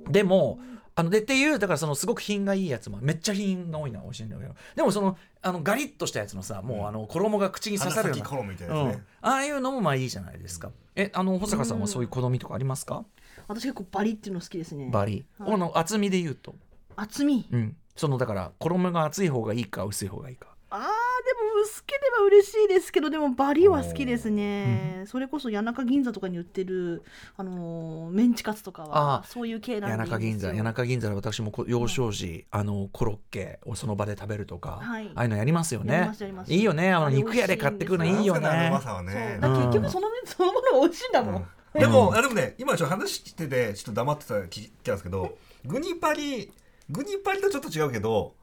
でもあのでっていうだからそのすごく品がいいやつもめっちゃ品が多いのは美味しいんだけど。でもそのあのガリッとしたやつのさもうあの衣が口に刺さるような。花咲衣みたいなうん。ああいうのもまあいいじゃないですか。え、あの保坂さんはそういう好みとかありますか？私結構バリっていうの好きですね。バリ。はい。この厚みで言うと、厚み？うん、そのだから衣が厚い方がいいか薄い方がいいか。あーでも薄ければ嬉しいですけどでもバリは好きですね、それこそ谷中銀座とかに売ってるあのーメンチカツとかあはそういう系なん谷で。いいんですよ中銀座、谷中銀座で私もこ幼少時、あのコロッケをその場で食べるとか、はい。ああいうのやりますよね。やりますやり。ます。いいよね。あの肉屋で買ってくるのいいよわかるあのうまね。さはね。結局その,、そのものが美味しいんだもん、うん。でも、あでもね今ちょっと話しててちょっと黙ってた聞きたんですけどグニパリグニパリとちょっと違うけど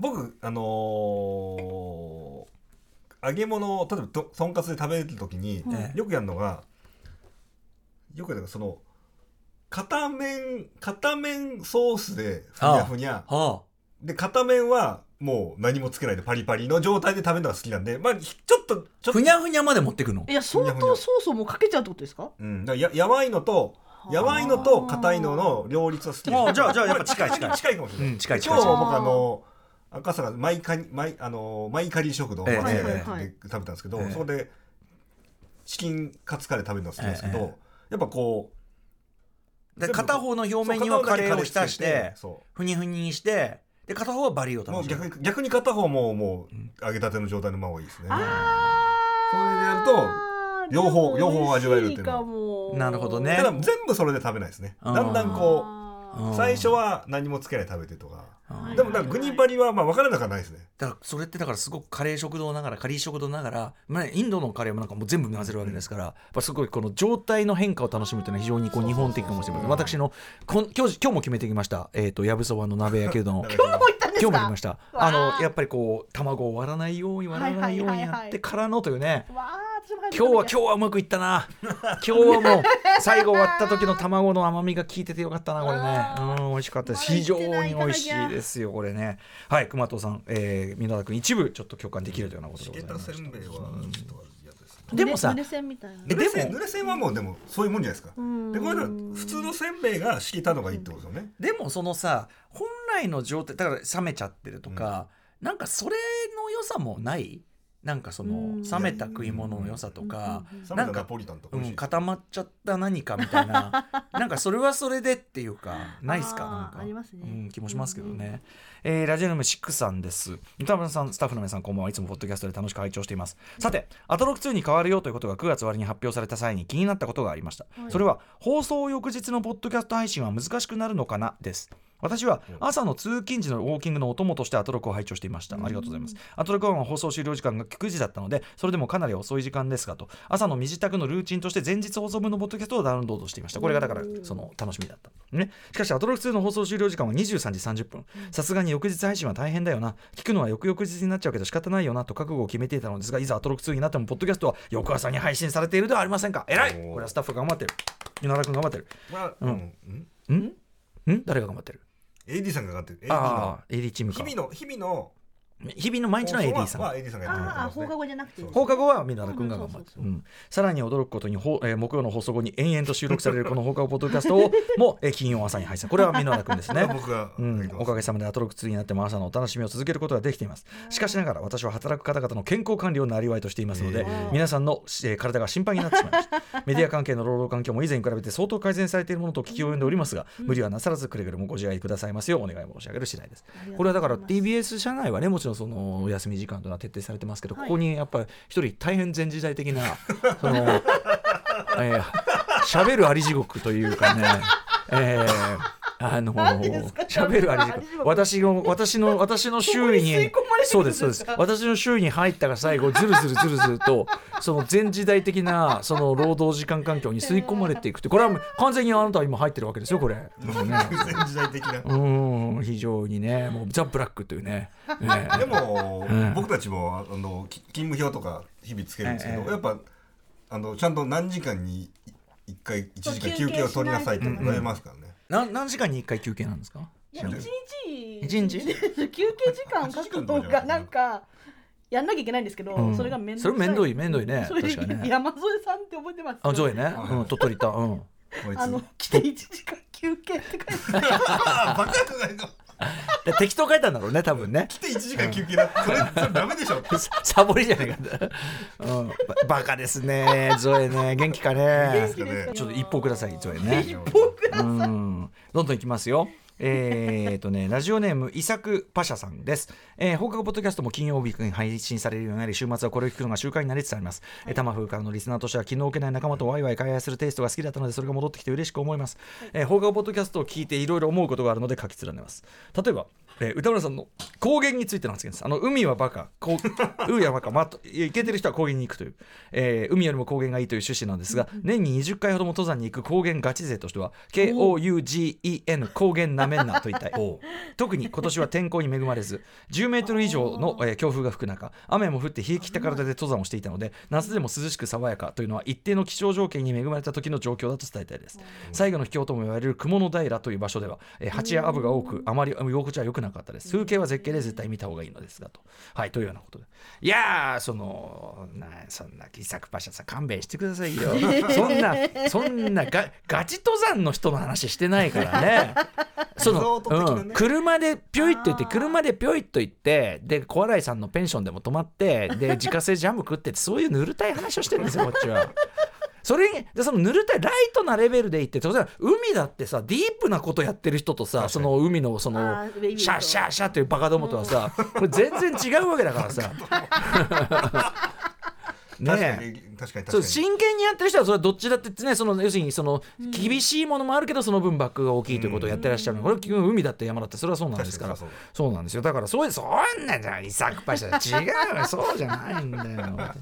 僕あのー揚げ物を例えばととんかつで食べる時に、ええよくやるのがよくやるのがその片面片面ソースでふにゃふにゃ。はで片面はもう何もつけないでパリパリの状態で食べるのが好きなんでまあちょっとちょっふにゃふにゃまで持ってくの？い。や相当ソースをもうかけちゃうってことですか？うん、だからややわいのとやわいのと硬いのの両立は好きあじゃあじゃあやっぱ近い近い。近いかもしれない、うん近い近い。今日僕あの赤坂マイカニマイあのマイカリー食堂、ええ松屋で食べたんですけど、ええ。そこでチキンカツカレー食べるのが好きなんですけど、えやっぱこうで片方の表面にはカレーを浸して、そふにふににして、で片方はバリをうもう楽しむ。逆に逆に片方ももう揚げたての状態のままがいいですね。あそれでやると両方両方味わえるっていうのは。なるほどね。ただ全部それで食べないですね。うん。だんだんこうんう最初は何もつけないで食べてとか。うんでもなんかグニパリはまあ分からなくはないですね。だからそれってだからすごくカレー食堂ながらカリー食堂ながら、まあ、インドのカレーもなんかもう全部混ぜるわけですから、やっぱすごいこの状態の変化を楽しむというのは非常にこう日本的かもしれません私のこん今日今日も決めてきました。えっ、とやぶそばの鍋焼きうどんを。今 [LAUGHS] 今日も行ったんですか？今日もやりましたわああのやっぱりこう卵を割らないように割らないようにやってからのというね、わあ私も今日は今日はうまくいったな。今日はもう最後終わった時の卵の甘みが効いててよかったなこれね。あうん美味しかったです。非常に美味しいですよこれね。はい熊藤さん、えー、箕田君一部ちょっと共感できるというようなことでございましたでもさ濡れせんみたいな。え濡れせでもん濡れせんはもうでもそういうもんじゃないですか。うん。でこれは普通のせんべいがしけたのがいいってことですよね。でもそのさ本来の状態だから冷めちゃってるとか、なんかそれの良さもないなんかそのうん。冷めた食い物の良さとか、うんか美うん、固まっちゃった何かみたいな [LAUGHS] なんかそれはそれでっていうかないっすか？なんか。ありますね。うん、気もしますけどね、えーラジオネームシックさんです。歌村さんスタッフの皆さんこんばんは。いつもポッドキャストで楽しく拝聴しています。さてアトロック2に変わるよということが9月終わりに発表された際に気になったことがありました、はい。それは放送翌日のポッドキャスト配信は難しくなるのかな？です私は朝の通勤時のウォーキングのお供としてアトロックを拝聴していました。ありがとうございます。アトロック1は放送終了時間が9時だったのでそれでもかなり遅い時間ですがと。朝の身支度のルーチンとして前日放送分のポッドキャストをダウンロードしていました。これがだからその楽しみだった、ね、しかしアトロック2の放送終了時間は23時30分。さすがに翌日配信は大変だよな。聞くのは翌々日になっちゃうけど仕方ないよなと覚悟を決めていたのですがいざアトロック2になってもポッドキャストは翌朝に配信されているではありませんか。偉い。これはスタッフが頑張ってる。稲田君頑張ってるまあうん。うん。んん。誰が頑張ってる？AD さんがかかってる。AD あの。あ AD チームか。日々の日々の日々の毎日の AD さん。は AD さんがやってね。放課後じゃなくて放課後は皆田君が頑張って。さらに驚くことに、ほえー木曜の放送後に延々と収録されるこの放課後ポッドキャストを [LAUGHS] も、えー金曜朝に配信。これは皆田君ですね。[LAUGHS] 僕がうん、おかげさまでアトロック2になっても朝のお楽しみを続けることができています。しかしながら私は働く方々の健康管理をなりわいとしていますので、えー皆さんの、えー体が心配になってしまいました。[LAUGHS] メディア関係の労働環境も以前に比べて相当改善されているものと聞き及んでおりますが、無理はなさらずくれぐれもご自愛くださいますようお願い申し上げる次第です。これはだから TBS 社内はねもちろんろんそのお休み時間というのは徹底されてますけど、はい。ここにやっぱり一人大変前時代的な [LAUGHS] その、えー、喋るあり地獄というかね、えーあの喋るあり地獄喋るあり地獄私の私の [LAUGHS] 私の周囲にそうですそうです。か私の周囲に入ったが最後ずるずるずるずると [LAUGHS] その前時代的なその労働時間環境に吸い込まれていくってこれは完全にあなたは今入ってるわけですよこれ。もうね。全時代的な。うん非常にねもうザ・ブラックというね。ねでも、うん僕たちもあのき勤務表とか日々つけるんですけど、ええ。やっぱあのちゃんと何時間に1回1時間休憩を取りなさいって言われますからね。な何時間に1回休憩なんですか？いや一日。一日？[LAUGHS] 休憩時間書くのがなんかやんなきゃいけないんですけど、うん。それが面それ面倒い面倒いね。[LAUGHS] それで確かにね。山添さんって覚えてますあゾエね、はい。うん、鳥取行った、うん、[LAUGHS] こいつ。あの来て1時間休憩って書いてああバカ [LAUGHS] 適当書いたんだろうね多分ね。来て1時間休憩だ。それそれダメでしょ。サ [LAUGHS] サボりじゃないか、うん、ババカですねゾエね。元気かね。ちょっと一報くださいゾエね。一報ください。うん。どんどんいきますよ。えーとね、ラジオネーム、イサクパシャさんです。えー放課後ポッドキャストも金曜日に配信されるようになり、週末はこれを聞くのが習慣になりつつあります。えータマフーからのリスナーとしては、気の置けない仲間とワイワイ会話するテイストが好きだったので、それが戻ってきて嬉しく思います。えー放課後ポッドキャストを聞いていろいろ思うことがあるので書き連ねます。例えば、えー歌村さんの高原についての発言です。あの海はバカ、こう [LAUGHS] 海はバカ、まあ、といけてる人は高原に行くという、えー海よりも高原がいいという趣旨なんですが、年に20回ほども登山に行く高原ガチ勢としては、KOUGEN 高原なめんなと言いたい。特に今年は天候に恵まれず、10メートル以上の、えー強風が吹く中、雨も降って冷え切った体で登山をしていたので、夏でも涼しく爽やかというのは一定の気象条件に恵まれた時の状況だと伝えたいです。最後の秘境とも言われる雲の平という場所では、えー蜂やアブが多く、あまり居心地は良くなかったです。風景は絶景で絶対見た方がいいのですがと。はい、というようなことで。いやー、その、なそんな、イサクパシャさん、勘弁してくださいよ。[LAUGHS] そんな、そんなガ、ガチ登山の人の話してないからね。その、ねうん、車でぴょいっと行って、車でぴょいっと行って、で、小洗さんのペンションでも泊まって、で、自家製ジャム食ってって、そういうぬるたい話をしてるんですよ、こっちは。それにでそのぬるたいライトなレベルで行って当然海だってさディープなことやってる人とさその海のそのシャッシャッシャッっていうバカどもとはさ、これ全然違うわけだからさ。確 [LAUGHS] かねに確かに確かそうに真剣にやってる人はそれはどっちだってねその要するにその厳しいものもあるけどその分バックが大きいということをやってらっしゃるのこれは基本海だって山だってそれはそうなんですから。そう。なんですよ。だからそういうそんなんじゃイサクパシャ違うよ。そうじゃないんだよ。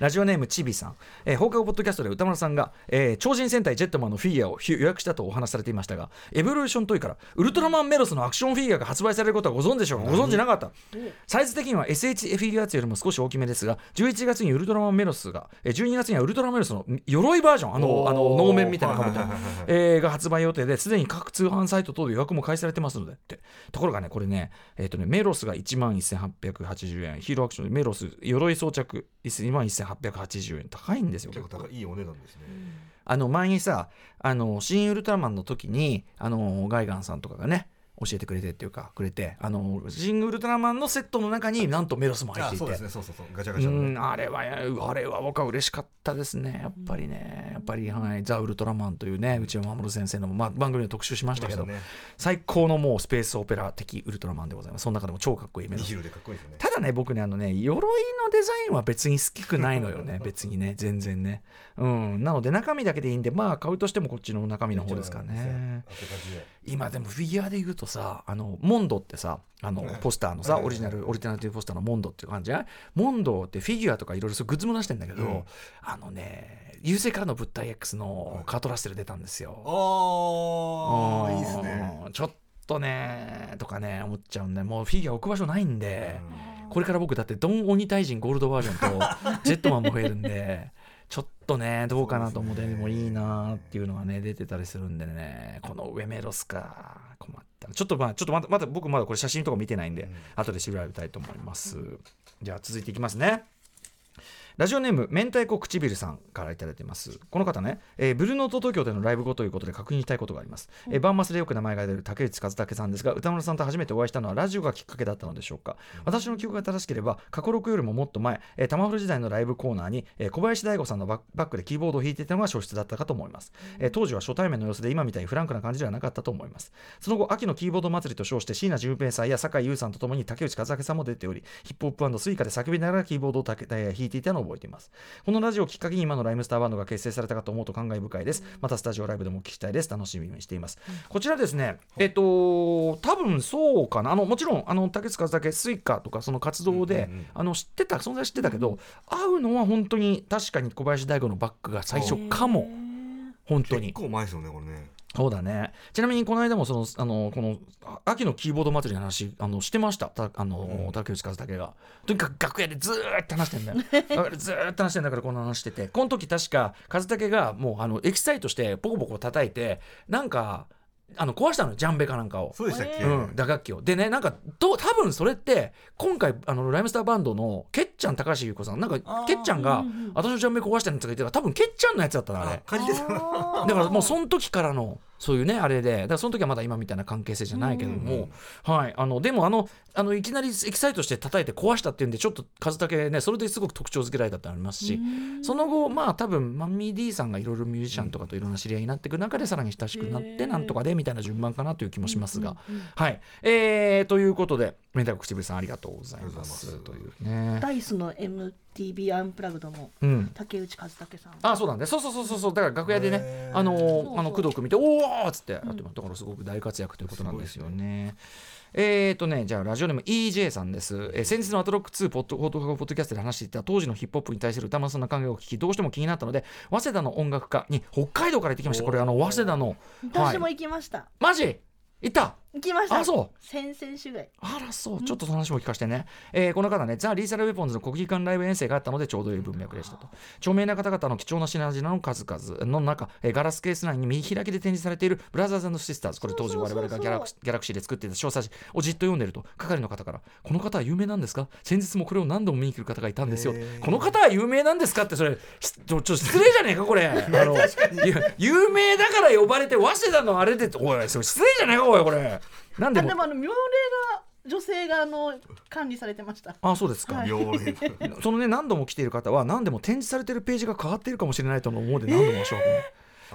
ラジオネームちびさん、えー放課後ポッドキャストで歌丸さんが、えー超人戦隊ジェットマンのフィギュアをひ予約したとお話しされていましたがエボリューショントイからウルトラマンメロスのアクションフィギュアが発売されることはご存知でしょうかご存知なかった。サイズ的には SH フィギュアーツよりも少し大きめですが11月にウルトラマンメロスが、えー12月にはウルトラマンメロスの鎧バージョンあのあの能面みたいなかぶえーが発売予定ですでに各通販サイト等で予約も開始されてますので。ってところがねこれね,、えーとねメロスが1万1880円。ヒーローアクションでメロス鎧装着1万1880円高いんですよ結構高いいいお値段ですね。あの前にさあの新ウルトラマンの時にあのガイガンさんとかがね教えてくれてっていうかくれてあの新ウルトラマンのセットの中になんとメロスも入っていて。あそうですねそうそうそう。ガチャガうチャの。ねんあれはあれは僕は嬉しかったですね。やっぱりねやっぱりはいザ・ウルトラマンというね内山守先生の、まあ、番組で特集しましたけど、ね。最高のもうスペースオペラ的ウルトラマンでございます。その中でも超かっこいいメロス。ね。ただね僕ねあのね鎧のデザインは別に好きくないのよね。別にね全然ねうん。なので中身だけでいいんでまあ買うとしてもこっちの中身の方ですからね。今でもフィギュアで言うとさあのモンドってさあのポスターのさはい。オリジナルオリジナルティブポスターのモンドっていう感じ。じゃモンドってフィギュアとかいろいろグッズも出してんだけど、うん。あのね優勢からの物体 X のカートラッセル出たんですよ、ああいいですね。うん。ちょっとねとかね思っちゃうんでもうフィギュア置く場所ないんで、これから僕だってドン鬼退陣ゴールドバージョンとジェットマンも増えるんでとねどうかなと思ってでもいいなっていうのがね出てたりするんでねこの上メロスか。困った。なちょっとまあちょっとまだまだ僕まだこれ写真とか見てないんで、うん。後で調べたいと思います。じゃあ続いていきますねラジオネーム明太子唇さんからいただいています。この方ね、えーブルーノート東京でのライブ後ということで確認したいことがあります、えーバンマスでよく名前が出る竹内和武さんですが歌村さんと初めてお会いしたのはラジオがきっかけだったのでしょうか、私の記憶が正しければ過去6よりももっと前、えー、タマフル時代のライブコーナーに、えー小林大吾さんのバックでキーボードを弾いていたのが初出だったかと思います、えー当時は初対面の様子で今みたいにフランクな感じではなかったと思います。その後秋のキーボード祭りと称して椎名純平さんやさかいゆうさんとともにタケウチカズタケさんも出ておりヒップホップ SUIKA で叫びながらキーボードをえー弾いていたのを覚えています。このラジオをきっかけに今の RHYMESTER バンドが結成されたかと思うと感慨深いです。またスタジオライブでもお聞きしたいです。楽しみにしています、こちらですねえっと多分そうかな。あのもちろんあの竹内和武スイカとかその活動で、うんうんうん。あの知ってた存在知ってたけど、会うのは本当に確かに小林大吾のバックが最初かも。本当に。結構前ですよねこれねそうだね。ちなみにこの間もそのあのこのあ秋のキーボード祭りの話あのしてました。たあの、うん竹内和武がとにかく楽屋でずーっと話してんだよ。ずーっと話してんだからこの話してて、この時確か和武がもうあのエキサイトしてポコポコ叩いてなんかあの壊したのよジャンベかなんかを。そうでしたっけ、えうん、打楽器を。でねなんかどう多分それって今回あのライムスターバンドのケッちゃん高橋優子さん。なんかあー。ケッちゃんがうんうん私のジャンベ壊したんとか言ってたから多分ケッちゃんのやつだったなあれ。あ借りてたあー。だからもうその時からのそういうねあれで。だからその時はまだ今みたいな関係性じゃないけども、うんはい。あのでもあのあのいきなりエキサイトして叩いて壊したっていうんでちょっと数だけねそれですごく特徴づけられたってありますし、その後まあ多分マミー D さんがいろいろミュージシャンとかといろんな知り合いになっていく中でさらに親しくなってなんとかでみたいな順番かなという気もしますが、はい。えー、ということで明太子口ぶさんありがとうございます。というね。ダイスの MTV アンプラグドもうん。竹内和武さん。あそうなんだそうそうそうそうそう。だから楽屋でねあのあの工藤君見て「おお!」っつって。やってますだからすごく大活躍ということなんですよね。えーとね、じゃあラジオネーム EJ さんです、えー先日のアトロック2ポッドポッドポッドキャストで話していた当時のヒップホップに対する歌丸さんの考えを聞きどうしても気になったので早稲田の音楽家に北海道から行ってきました。これあの早稲田の。私も行きました、マジ？行った？行きました。あそう。先々週ぐらい。あらそう。ちょっとその話も聞かせてね、えーこの方ねザ・リーサル・ウェポンズの国技館ライブ遠征があったのでちょうどいい文脈でしたと。著名な方々の貴重な品々の数々の中、えーガラスケース内に見開きで展示されているブラザーズシスターズ。これ当時我々がギャラクシギャラクシーで作っていた小冊子をじっと読んでると係の方から「この方は有名なんですか？先日もこれを何度も見に来る方がいたんですよ」この方は有名なんですか?」ってそれしちょっと失礼じゃねえかこれ。[LAUGHS] あの有名だから呼ばれて早稲田のあれでおいそれ失礼じゃねえかおいこれなんでも。あでもあの妙齢な女性があの管理されてました。あそうですか、はい。そのね何度も来ている方は何でも展示されているページが変わっているかもしれないとの思うで何度もおっしゃる、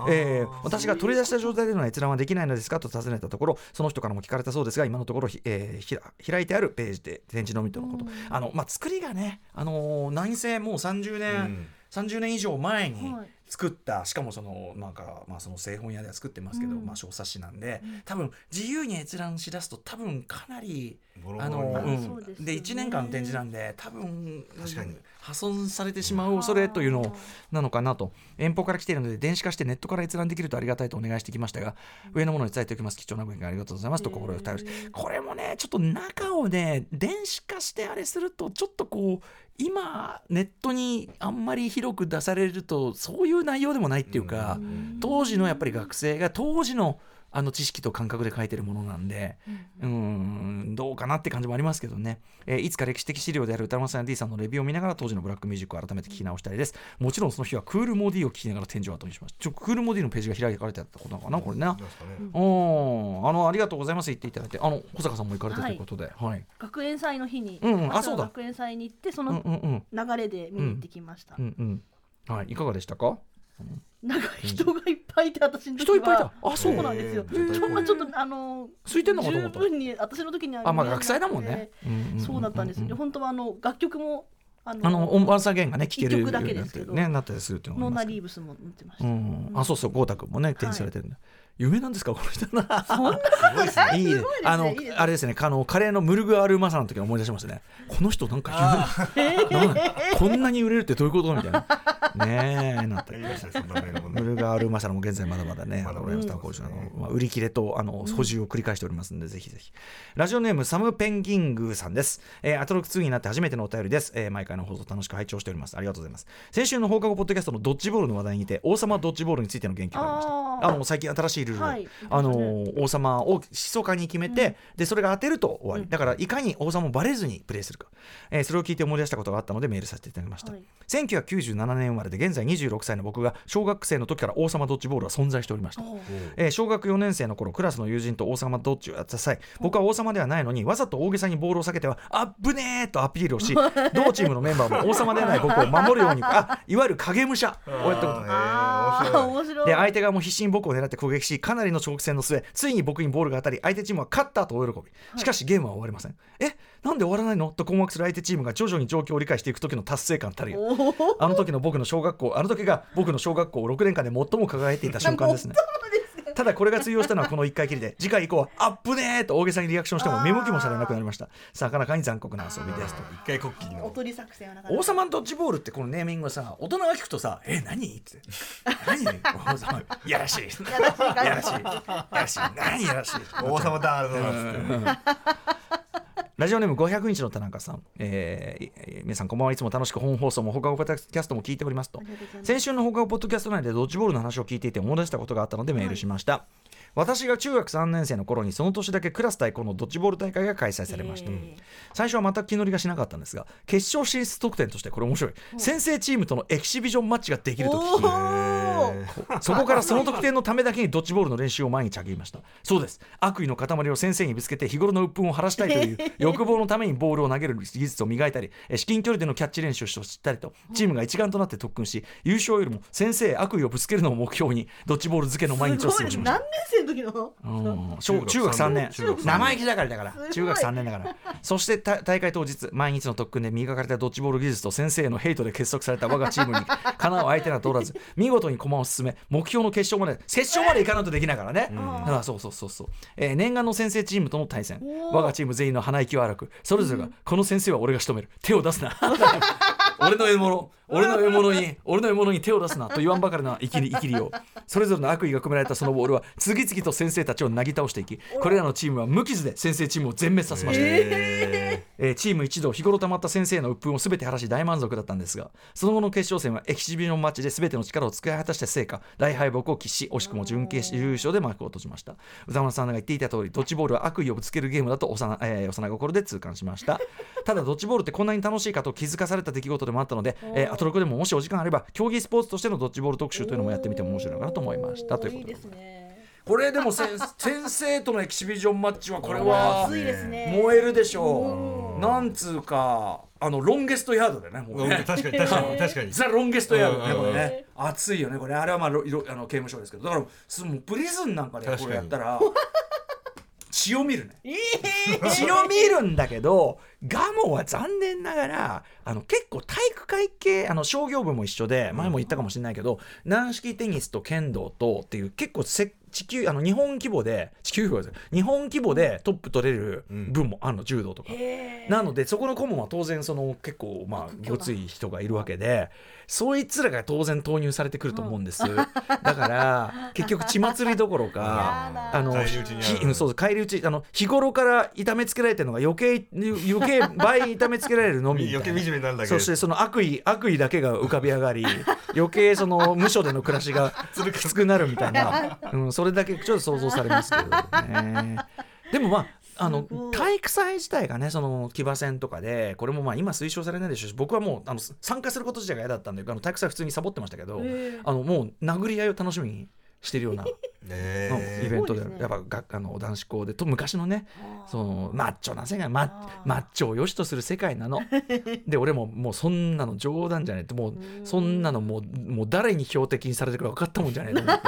えー私が取り出した状態での閲覧はできないのですかと尋ねたところその人からも聞かれたそうですが今のところひ、えーひら開いてあるページで展示のみとのこと。あの、まあ、作りがね、あのー何せもう30年、うん。30年以上前にはい作った、しかもそのなんか、まあ、その製本屋では作ってますけど、うん。まあ、小冊子なんで多分自由に閲覧しだすと多分かなりボロボあのうん。でね。で1年間の展示なんで多分確かに。破損されてしまう恐れというのなのかなと。遠方から来ているので電子化してネットから閲覧できるとありがたいとお願いしてきましたが上のものに伝えておきます。貴重なご意見ありがとうございます。と心を頼りこれもねちょっと中をね電子化してあれするとちょっとこう今ネットにあんまり広く出されるとそういう内容でもないっていうか当時のやっぱり学生が当時のあの知識と感覚で書いてるものなんで、うーん、どうかなって感じもありますけどね、えーいつか歴史的資料である歌丸さんや D さんのレビューを見ながら当時のブラックミュージックを改めて聞き直したいです。もちろんその日はクールモディを聞きながら展示を後にします。ちょクールモディのページが開かれてたことなのかな、これね。うん、あの、ありがとうございます。言っていただいて、あの、小坂さんも行かれたということで、はい。学園祭の日に、うんうんあそうだ学園祭に行ってそうんうんのうん。流れで見に行ってきました、うんうん。はい、いかがでしたか？なんか人がいっぱいいて私の時は人いっぱいいた。あそう。なんですよ、へー。ちょまあちょっとあの空いてんのかと思った。十分に私の時にはあ、まあ学祭だもんね。んそうだったんですよ、本当はあの楽曲もあのあの、音番下弦がね、聴けるだけようになっですけど。てね、なったりするっていうのノーナリーブスも載ってました、うん、あそうそう豪太君もね展示されてるんだ、有名なんですか？[LAUGHS] この人な。そんな。すごいですね。いいね。あのあれですね。あのカレーのムルグアルマサの時に思い出しましたね。この人なんか有名 [LAUGHS] なんかこんなに売れるってどういうことみたいな。ねえなったやり [LAUGHS] ムルガールマサラも現在まだまだね、売り切れとあの補充を繰り返しておりますので、ぜひぜひ。ラジオネームサムペンギングーさんです。えー、アトロック2になって初めてのお便りです。えー毎回の放送楽しく拝聴しております。ありがとうございます。先週の放課後ポッドキャストのドッジボールの話題にて、王様ドッジボールについての言及がありました。あの最近新しいルールで、はいあの王様を密かに決めて、でそれが当てると終わり、だからいかに王様をバレずにプレイするか、えーそれを聞いて思い出したことがあったのでメールさせていただきました、はい。1997年生まれで現在26歳の僕が小学生の時から王様ドッジボールは存在しておりました。えー小学4年生の頃クラスの友人と王様ドッジをやった際僕は王様ではないのにわざと大げさにボールを避けてはあっぶねーとアピールをし [LAUGHS] 同チームのメンバーも王様ではない僕を守るようにあいわゆる影武者をやったことで相手側も必死に僕を狙って攻撃しかなりの長期戦の末ついに僕にボールが当たり相手チームは勝ったと大喜び。しかしゲームは終わりません、えなんで終わらないの？と困惑する相手チームが徐々に状況を理解していく時の達成感たるやおー。あの時の僕の小学校あの時が僕の小学校6年間で最も輝いていた瞬間ですね [LAUGHS] ただこれが通用したのはこの1回きりで [LAUGHS] 次回以降は「アップねー!」と大げさにリアクションしても見向きもされなくなりました。さかなかに残酷な遊びですと。一回こっきりの。おとり作戦はなかなか王様のドッジボールってこのネーミングはさ大人が聞くとさ「え何?」って「何？王様い。やらしいいやらしい。い。やらしい。何？やらしい。[LAUGHS] 王様だーっつってラジオネーム500日の田中さん、えーえー皆さんこんばんはいつも楽しく本放送も放課後ポッドキャストも聞いておりますと。先週の放課後ポッドキャスト内でドッジボールの話を聞いていて思い出したことがあったのでメールしました、私が中学3年生の頃にその年だけクラス対抗のドッジボール大会が開催されました、へー最初は全く気乗りがしなかったんですが決勝進出特典としてこれ面白い。先生チームとのエキシビジョンマッチができると聞きそこからその得点のためだけにドッジボールの練習を毎日励みました。そうです。悪意の塊を先生にぶつけて日頃の鬱憤を晴らしたいという [LAUGHS] 欲望のためにボールを投げる技術を磨いたりえ至近距離でのキャッチ練習をしたりとチームが一丸となって特訓し優勝よりも先生へ悪意をぶつけるのを目標にドッジボール漬けの毎日を過ごしました。何年生の時の？うん。小中学3年。生意気だからだから。中学3年だから。そしてた大会当日毎日の特訓で磨かれたドッジボール技術と先生へのヘイトで結束された我がチームに [LAUGHS] かなう相手が通らず見事に駒を進め目標の決勝まで決勝まで行かないとできないからね、ああそうそうそうそう、えー念願の先生チームとの対戦。我がチーム全員の鼻息は荒くそれぞれが、この先生は俺が仕留める。手を出すな。[LAUGHS] 俺の獲物俺の獲物に俺の獲物に手を出すなと言わんばかりな生きり生きりようそれぞれの悪意が込められたそのボールは次々と先生たちをなぎ倒していきこれらのチームは無傷で先生チームを全滅させました、ええーチーム一同日頃溜まった先生の鬱憤を全て晴らし大満足だったんですがその後の決勝戦はエキシビジョンマッチで全ての力を使い果たした成果大敗北を喫し惜しくも準決優勝で幕を閉じました。歌丸さんが言っていた通りドッジボールは悪意をぶつけるゲームだと幼,、えー幼心で痛感しました。ただドッジボールってこんなに楽しいかと気づかされた出来事でもあったので、えー、アトロクでももしお時間あれば競技スポーツとしてのドッジボール特集というのもやってみても面白いのかなと思いました。ということで。いいですね。これでも先生とのエキシビジョンマッチはこれわは燃えるでしょう。なんつうか、あのロンゲストヤードだよね。もうね。確かに確かに確かに。ザ・ロンゲストヤードだね、うんこれね。熱いよね、これ。あれはまあ、ろいろあの刑務所ですけど、だから、すもうプリズンなんかでこれやったら、[LAUGHS] 血を見るね。え血を見るんだけど、ガモは残念ながら、あの結構体育会系、あの商業部も一緒で、前も言ったかもしれないけど、軟式テニスと剣道とっていう結構せ地球あの日本規模で地球規模です日本規模でトップ取れる分もあるの柔道とか。ー。なのでそこの顧問は当然その結構まあごつい人がいるわけでそいつらが当然投入されてくると思うんです、だから結局血祭りどころか [LAUGHS] あの返り討ちあの日頃から痛めつけられてるのが余計余計倍痛めつけられるの？み余計惨めになるだけ。そしてその悪意悪意だけが浮かび上がり余計その無所での暮らしが [LAUGHS] きつくなるみたいな、うん、それだけちょっと想像されますけどね。でもまああの体育祭自体がねその騎馬戦とかでこれもまあ今推奨されないでしょうし僕はもうあの参加すること自体が嫌だったんであの体育祭普通にサボってましたけど、え。あのもう殴り合いを楽しみにしてるような、[LAUGHS] ねうんえイベントで、ね。やっぱがあの男子校で。と昔のねそのマッチョな世界ママッチョを良しとする世界なの。[LAUGHS] で俺ももうそんなの冗談じゃないってもうそんなのもうもう誰に標的にされてるか分かったもんじゃないと思って。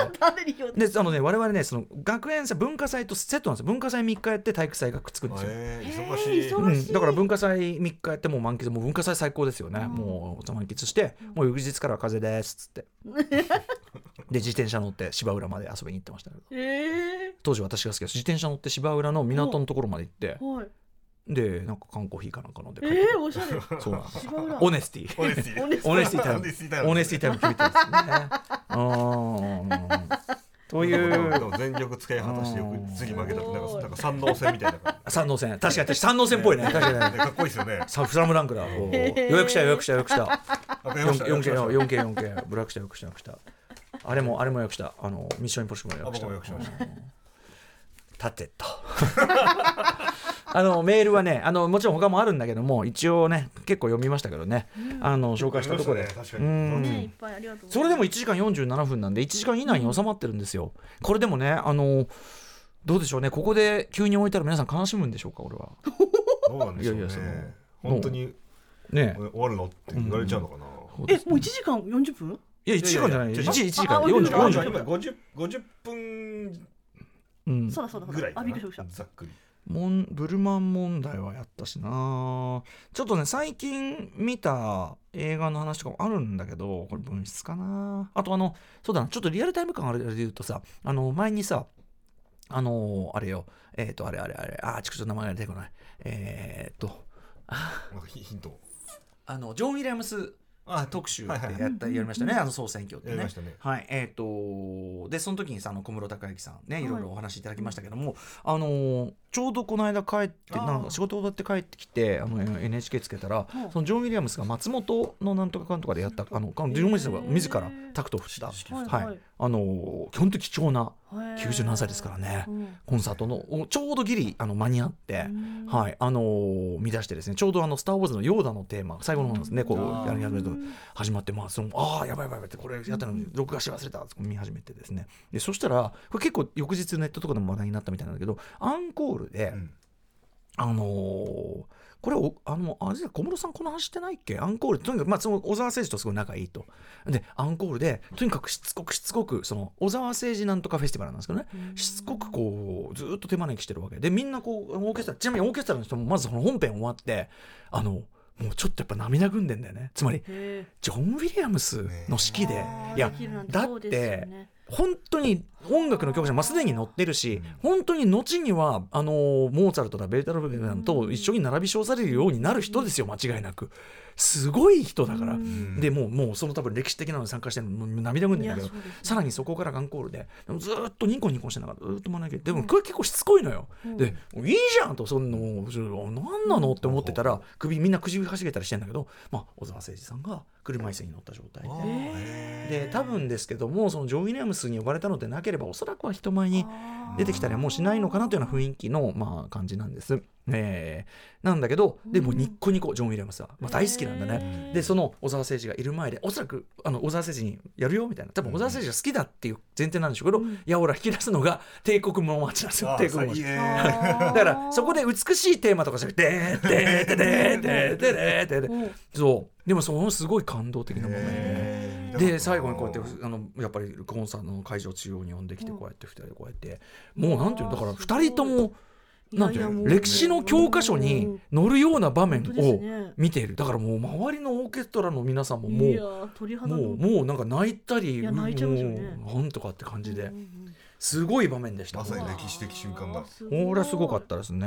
[LAUGHS] であのね我々ねその学園祭文化祭とセットなんですよ。文化祭3日やって体育祭がくっつくんですよ、忙しい。忙しい。うん、だから文化祭3日やってもう満喫もう文化祭最高ですよね、もう満喫して、もう翌日からは風邪ですっつってで自転車乗って芝浦まで遊びに行ってましたけど。え当時私が好きです自転車乗って芝浦の港のところまで行って。ーはい。でなんか缶コーヒーかなんか飲んで帰っえてー、おしゃれ。[LAUGHS] そうオネスティオネスティオネスティタイムオネスティタイムオネスティタイム決めてるんですねうんといでうも全力使い果たしてよくうん次負けたなんかなんか三能線みたいな感三能線。確かに三能線っぽいね。確かにかっこいいですよね。さフラムランクだ。予約した予約した予約した。わかりました 4K 4K 4K ブラックした予約した予約したあれもあれも予約した。あのミッションインポッシブルも予約した。あ僕も予約しました。うん。立てと。あのメールはねあのもちろん他もあるんだけども一応ね結構読みましたけどね、あの紹介したところで、ね確かにうんねいっぱいありがとうございますそれでも1時間47分なんで1時間以内に収まってるんですよ、これでもねあのどうでしょうね。ここで急に置いたら皆さん悲しむんでしょうか俺は。どうなんでしょういやいやそのね本当にね。終わるのって言われちゃうのかな。えもう一時間四十分？いや1時間じゃない？1いやいや。時時間。ああ40あ40今50 50分うん。そうだそうだそうだ。ぐらいあびっくりした。ざっくり。モンブルマン問題はやったしな。ちょっとね最近見た映画の話とかもあるんだけどこれ分室かな。あとあのそうだな。ちょっとリアルタイム感あるで言うとさあの前にさあのあれよ。えっ、とあれあれあれ。あーちょっと名前が出てこない。えっ、と。なんかヒヒント。あのジョン・ウィリアムスあ特集ってはいはい。やった、やりましたね、あの総選挙ってね。ね。はい、えっ、と、で、その時にさ、あの小室孝之さんね、い。いろいろお話しいただきましたけども、あのーちょうどこの間帰って、なんか仕事終わって帰ってきて、あの NHK つけたら、うんそのジョン・ウィリアムスが松本のなんとかかんとかでやった、あの、ジョン・ウィリアムスが自らタクトを振った、はい。はい、あのー基本的に貴重なはい97歳ですからね、うん。コンサートの、おちょうどギリあの間に合って、うん。はい、あのー見出してですね、ちょうどあの、スター・ウォーズのヨーダのテーマ、最後の方ですね、こう、あー。やり始めると、始まって、まあ、その、ああ、やばいやばいやばいって、これやったのに、録画し忘れたって見始めてですね。で、そしたら、これ結構翌日ネットとかでも話題になったみたいなんだけど、アンコールで、うん。あのーこれおあのあれ小室さんこの話してないっけ？アンコール。とにかく、まあ、その小沢誠治とすごい仲いいと。でアンコールでとにかくしつこくしつこくその小沢誠治なんとかフェスティバルなんですけどね。しつこくこうずっと手招きしてるわけ。でみんなこうオーケストラちなみにオーケストラの人もまずその本編終わってあのもうちょっとやっぱ涙ぐんでんだよね。つまりへジョン・ウィリアムスの式で、ーいやだってね本当に音楽の教科書まあすでに載ってるし、本当に後にはあのモーツァルトだベートーベンと一緒に並び称されるようになる人ですよ間違いなく。すごい人だから、うん。でもうもうその多分歴史的なのに参加してるのもう涙ぐんでんだけどね。さらにそこからガンコールでずーっとニコニコしながらずーっと学んででもこれ結構しつこいのよ、うん。でいいじゃんとそんな何なの？って思ってたら首みんな首かしげたりしてんだけど、まあ、小沢誠治さんが車椅子に乗った状態で。で多分ですけどもそのジョン・ウィリアムスに呼ばれたのでなければおそらくは人前に出てきたりはもうしないのかなというような雰囲気の、まあ、感じなんです。えー。なんだけどでもニッコニコジョン・ウィリアムスは、まあ、大好きなんだね。でその小沢誠治がいる前でおそらくあの小沢誠治にやるよみたいな。多分小沢誠治が好きだっていう前提なんでしょうけど、いやほら引き出すのが帝国の街なんですよ。あ帝国だからそこで美しいテーマとかじゃなくて「でーでーでーでーでーでーでーうん。そうでもそのすごい感動的なもので。最後にこうやってあのやっぱりコンサートの会場中央に呼んできてこうやって2人でこうやって。もうなんていうの？だから2人ともなんていう歴史の教科書に載るような場面をね。見ている。だからもう周りのオーケストラの皆さんももうものうもうなんか泣いたりいや泣いちゃいますよね。もうなんとかって感じですごい場面でしたまさに歴史的瞬間だこれはすごかったですね。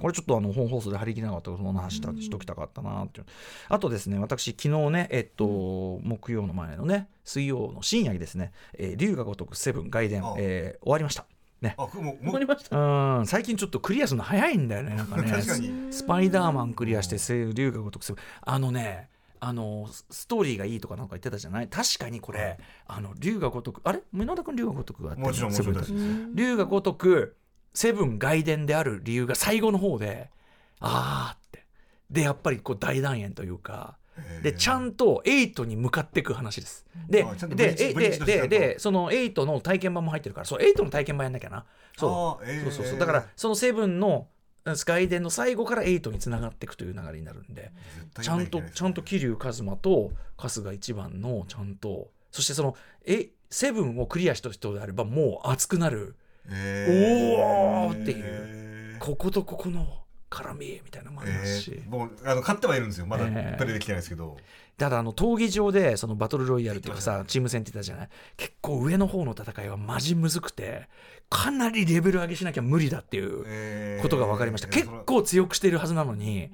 これちょっとあの本放送で張り切れなかったからその話したしときたかったなっていう。あとですね、私昨日ね、えっと、木曜の前のね、水曜の深夜にですね、えー、龍が如くセブン外伝あ、えー終わりました。ね。あもうもうわかりましたうん、最近ちょっとクリアするの早いんだよね、なんかね。確かにスパイダーマンクリアして、せ龍が如くセブン。あのね、あのスストーリーがいいとかなんか言ってたじゃない？確かにこれ、あの龍が如くあれ？宗田君龍が如くがあってもちろんもちろん龍が如くセブン外伝である理由が最後の方であーって。でやっぱりこう大団円というか。でちゃんと8に向かっていく話です。でででででその8の体験版も入ってるからそう8の体験版やんなきゃな。そう,、そうそうそう。だからそのセブンのスカイデンの最後から8につながっていくという流れになるんでちゃんとちゃんと桐生一馬と春日一番のちゃんとそしてそのえセブンをクリアした人であればもう熱くなる。おーっていう。こことここの絡みみたいなのもありますし、えー、もうあの買ってはいるんですよ。まだえー。プレイできてないですけど、ただあの闘技場でそのバトルロイヤルとかさチーム戦って言ったじゃない。結構上の方の戦いはマジむずくてかなりレベル上げしなきゃ無理だっていうえー。ことが分かりました、結構強くしているはずなのに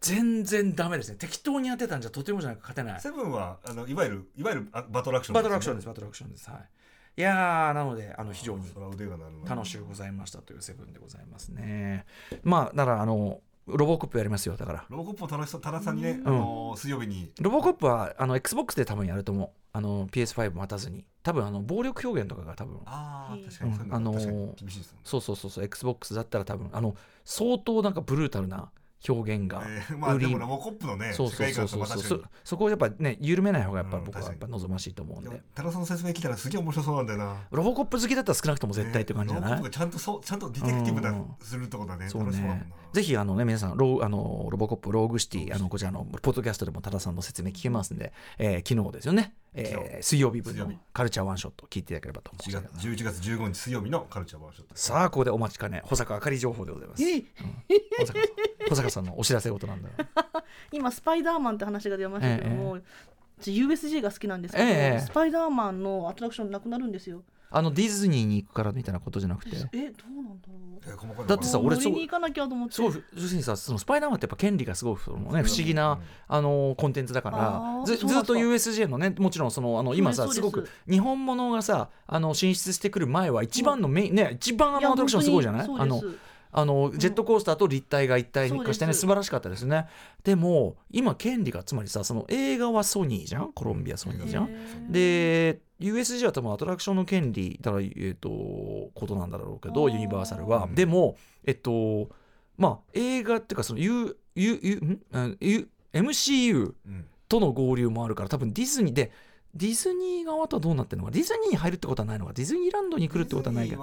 全然ダメですね。適当に当てたんじゃとてもじゃなく勝てない。セブンはあのいわゆるいわゆるあバトルアクションバトルアクションでですバトルアクションです。はい。いやーなのであの非常に楽しゅうございましたというセブンでございますね。まあだからあのロボコップやりますよだから。ロボコップを楽しそう多田さんにね、ん。あの水曜日に。ロボコップはあの XBOX で多分やると思う。あの PS5 待たずに。多分あの暴力表現とかが多分。ああうん確かにそういうのあのー確かに厳しいですもんね。そうそうそうそう XBOX だったら多分。あの相当なんかブルータルな表現が。えーまあでもロボコップのねそうそそこをやっぱね緩めない方がやっぱうん僕はやっぱ確望ましいと思うんで。多田さんの説明聞いたらすげえ面白そうなんだよな。ロボコップ好きだったら少なくとも絶対って感じじゃない？ロボコップがちゃんとそうちゃんとディテクティブなうん。するってことだね。そうね。ぜひあのね皆さんローあのロボコップローグシティあのこちらのポッドキャストでも多田さんの説明聞けますんで、えー昨日ですよね、えー水曜日分のカルチャーワンショット聞いていただければと思い1ます月11月15日水曜日のカルチャーワーショット。さあここでお待ちかね。保坂あかり情報でございます。え保坂 [LAUGHS] 保坂さんのお知らせ事なんだ [LAUGHS] 今スパイダーマンって話が出ましたけども、私 USJ が好きなんですけど、ええ。スパイダーマンのアトラクションなくなるんですよあのディズニーに行くからみたいなことじゃなくて。えどうなんだろう。だってさ俺そう行かなきゃと思って。すごい要するにさそのスパイダーマンってやっぱ権利がすごいその、ね、不思議な、あのコンテンツだからずずっと USJ のねもちろんそのあの今さす。ごく日本ものがさあの進出してくる前は一番のメイン、ね一番あのアトラクションすごいじゃない？あのあのジェットコースターと立体が一体化してね、そうです。素晴らしかったですね。でも今権利がつまりさその映画はソニーじゃん？コロンビアソニーじゃん、で USJ は多分アトラクションの権利だから、えー、とことなんだろうけどユニバーサルは、うんでもえっとまあ映画っていうかその U U U ん？あ U との合流もあるから多分ディズニーでディズニー側とはどうなってるのかディズニーに入るってことはないのかディズニーランドに来るってことはないけど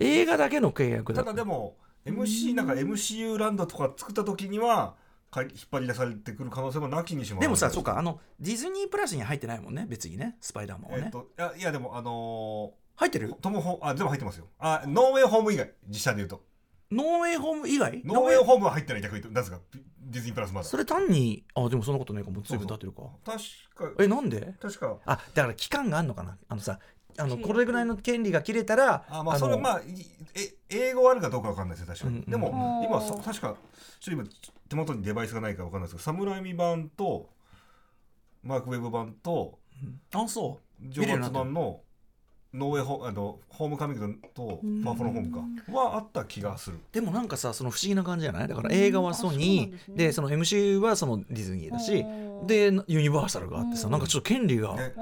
映画だけの契約だ。ただでも MC なんか MCU ランドとか作った時にはか引っ張り出されてくる可能性もなきにしもでもさそうかあのディズニープラスに入ってないもんね別にねスパイダーマンはね、えっといやいやでもあの入ってる？ー、トムホあでも入ってますよ。あノーウェイホーム以外実写で言うと。ノーウェイホーム以外？ノーウェイホームは入ってない逆になんですかディズニープラスまだ。それ単にあでもそんなことないかも。う随分経ってるか。確か。えなんで？確か。あだから期間があるのかな。あのさあのこれぐらいの権利が切れたらあまあのそれはまあいえ英語あるかどうかわかんないですよ確かに、うんうんでも今確かちょっと今手元にデバイスがないからわかんないですけどサムライミ版とマークウェブ版とあそジョーバツ版のノーウェイホあのホームカミングとうん。ファーフォローホームか。はあった気がする。うでもなんかさその不思議な感じじゃない？だから映画はソニーですね。でその MCU はそのディズニーだしうんでユニバーサルがあってさうん。なんかちょっと権利がね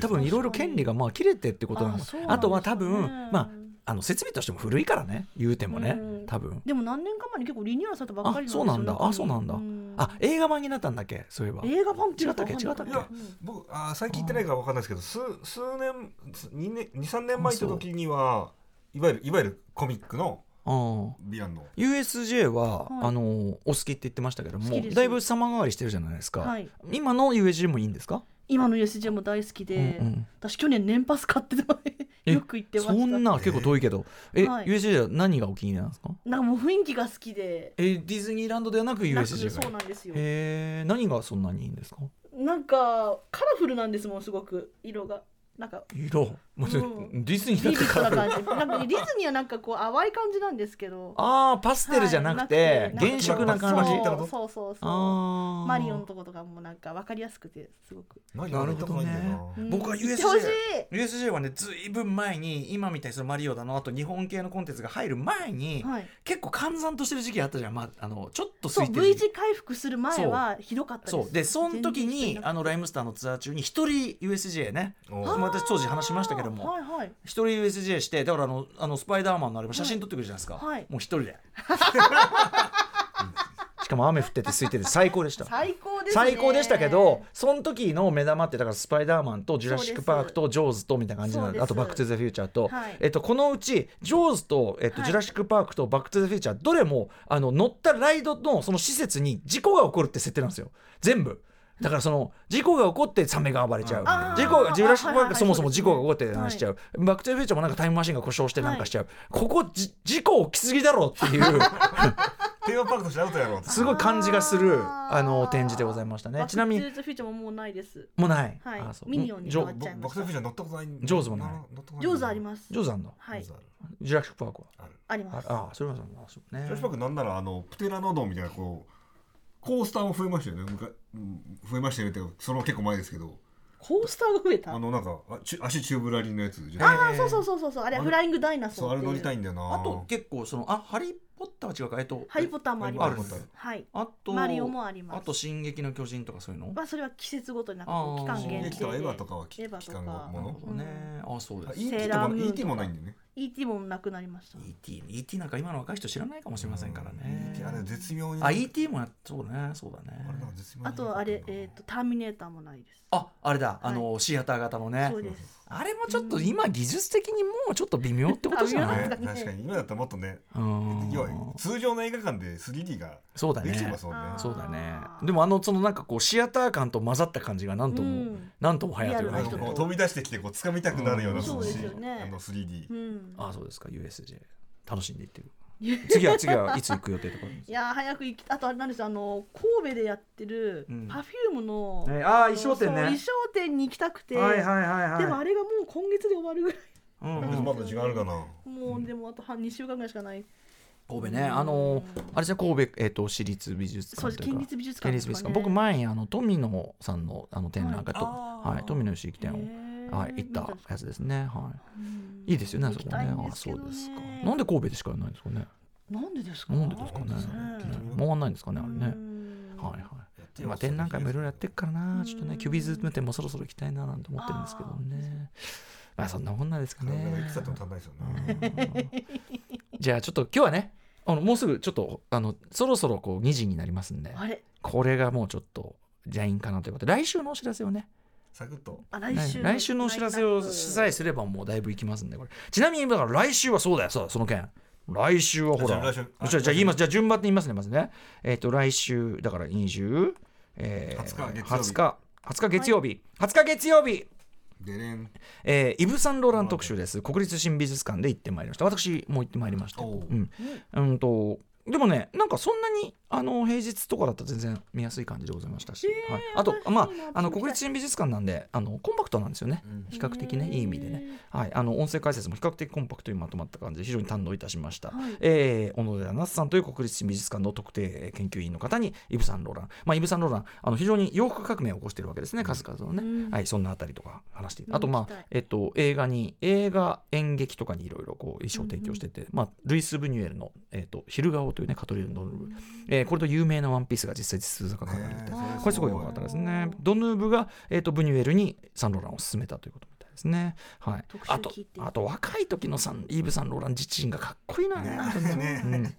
多分いろいろ権利がまあ切れてってことなのあとは多分まああの設備としても古いからね言うてもねうん。多分。でも何年か前に結構リニューアルされたばっかりなんですよあそうなんだ。あそうなんだ。ん。あ映画版になったんだっけそういえば。映画版違ったっけ違ったっけ？いや僕あー最近行ってないからわかんないですけど数数年2年23年前行った時にはいわゆるいわゆるコミックのうん。ヴィランの。USJ は、はい。あのお好きって言ってましたけどもだいぶ様変わりしてるじゃないですか、はい。今の USJ もいいんですか、今の USJ も大好きで、うんうん私去年年パス買ってたえよく行ってました。そんな結構遠いけど。え、はい。USJ は何がお気に入りなんですか？なんかもう雰囲気が好きで。えディズニーランドではなく USJ が。そうなんですよ。へえ何がそんなにいいんですか？なんかカラフルなんですもんすごく。色がなんか色。もうディズニーだってから。な感じ。なんかディズニーはなんかこう淡い感じなんですけど。ああパステルじゃなくて、はいなくて。原色な感じ。なんかそう。そうそうそう。マリオのとことかもなんか分かりやすくてすごく、何な。るほどね。僕は USJ はねずいぶん前に今みたいにそのマリオだのあと日本系のコンテンツが入る前に、はい。結構閑散としてる時期あったじゃん、まあ、あのちょっと V 字回復する前はひどかったです。そう。でその時にあのライムスターのツアー中に一人 USJ ねおまあ私当時話しましたけどもはいはい。一人 USJ してだからあのあのスパイダーマンのあれも写真撮ってくるじゃないですか、はい。もう一人で。[LAUGHS] しかも雨降ってて空いてて最高でした。最高ですね。最高でしたけどその時の目玉ってだからスパイダーマンとジュラシック・パークとジョーズとみたいな感じなあとバック・トゥ・ザ・フューチャーと、はい。えっと、このうちジョーズと、えっとはい。ジュラシック・パークとバック・トゥ・ザ・フューチャーどれもあの乗ったライドのその施設に事故が起こるって設定なんですよ。全部だからその事故が起こってサメが暴れちゃう。事故がジュラシック・パークそもそも事故が起こって話しちゃう、バック・トゥ・フューチャーもなんかタイムマシンが故障してなんかしちゃう、ここじ事故起きすぎだろっていう。[LAUGHS] テーマパークとしてアウトやろうすごい感じがするあの展示でございましたね。ちなみにバックトゥーザフューチャーももうないです。もうない、はい。あそう。ミニオンにっちゃいま僕とフューチャー乗ったことないジョーズもない。ジョーズあります。ジョーズあんの？はい。ジュラシック・パークは？ある。ああります。あそれはそう。ねジョージパークなんならあのプテラノドンみたいなこうコースターも増えましたよね。むかうん増えましたよねってそれも結構前ですけど。コースターが増えた？あのなんかあち足チューブラリンのやつじゃあああそうそうそうそうそう。あれあれ？フライングダイナソそうあれ乗りたいんんだよな。あと結構そのあハリー・ポッターは違うかえっとハリー・ポッターもあります。はい。あとマリオもあります。あと「進撃の巨人」とかそういうの？まあそれは季節ごとになんかこうあー期間限定。で進撃とかエヴァとか。は期間後ものね、あそうであす。ET セーともラームーンとか。ET もないんだよね。ET もなくなりました。ET, ET なんか今の若い人知らないかもしれませんからね。ET あれ絶妙に。あ ET もやそうだね。そうだね。あれなんか絶妙にあとあれえっとターミネーターもないです。ああれだ。あの、シアター型のね。そうですあれもちょっと今技術的にもうちょっと微妙ってことじゃない？ね。[LAUGHS] 確かに。今だったらもっとねうん。要は通常の映画館で 3D がそうだできてねますもんね。そうだね。でもあのそのなんかこうシアター感と混ざった感じがなんとも、うん。なんとも流行ってるな飛び出してきてこう掴みたくなるようなうん。そうですよね。あの 3D うん。あそうですか。USJ 楽しんでいってる [LAUGHS] 次は次はいつ行く予定とかいやー早く行きあとあれなんですよ。あの神戸でやってるうん。パフュームの、ねあー衣装店ね。衣装店に行きたくて、はいはいはいはい。でもあれがもう今月で終わるぐらい。うんまだ時間あるかな？もうでもあと半2週間ぐらいしかない。神戸ね。あのあれですね神戸、えー、と市立美術そうです館というか。県立美術館県立美術館。ですかね僕前にあの富野さんのあの展覧会と、あーはい、富野義行展を、はい、行ったやつですね、はうん。い、いいですよね。あそこね。あそうですか。なんで神戸でしかやらないんですかね。なんでですか？なんでですかね。うん回んないんですかねあれね。うん。はいはい。今展覧会もいろいろやってるからな。ちょっとねうんキュビズム展もそろそろ行きたいななんて思ってるんですけどね。まあそんなもんなんですかね。[LAUGHS] じゃあちょっと今日はねあのもうすぐちょっとあのそろそろこう2時になりますんで。これがもうちょっとじゃいいんかなということで来週のお知らせをねサクッと。あ来週来週のお知らせをさえすればもうだいぶいきますんでこれ。ちなみにだから来週はそうだよそうだその件。来週はほらあじゃあ来週。あじゃあじゃあ言いますじゃあ順番に言いますねまずね。えっ、と来週だから20、えー、20日月曜日。20日。20日月曜日、20日月曜日。でれんえーイブ・サンローラン特集です。国立新美術館で行ってまいりました。私も行ってまいりました。うん、うんとでもねなんかそんなにあの平日とかだったら全然見やすい感じでございましたし、へーはい、あとまああの国立新美術館なんであのコンパクトなんですよね。うん。比較的ねいい意味でね、はい、あの音声解説も比較的コンパクトにまとまった感じで非常に堪能いたしました、はい。えー小野寺那須さんという国立新美術館の特定研究員の方にイブ・サンローラン、まあ、イブ・サンローランあの非常に洋服革命を起こしているわけですね数々のね、うん。はい、そんなあたりとか話してあとまあえっと、映画に映画演劇とかにいろいろこう衣装を提供してて、まあ、ルイス・ブニュエルの「えっと、昼顔」というねカトリーヌ・ドヌーブ、えーこれと有名なワンピースが実際実数が書かれてこれすごい良かったですね。ドヌーブが、えー、とブニュエルにサンローランを勧めたということみたいですね。はい。あとあと若い時のサンイーブ・サンローラン自身がかっこいいな。ね。[LAUGHS] ね。うん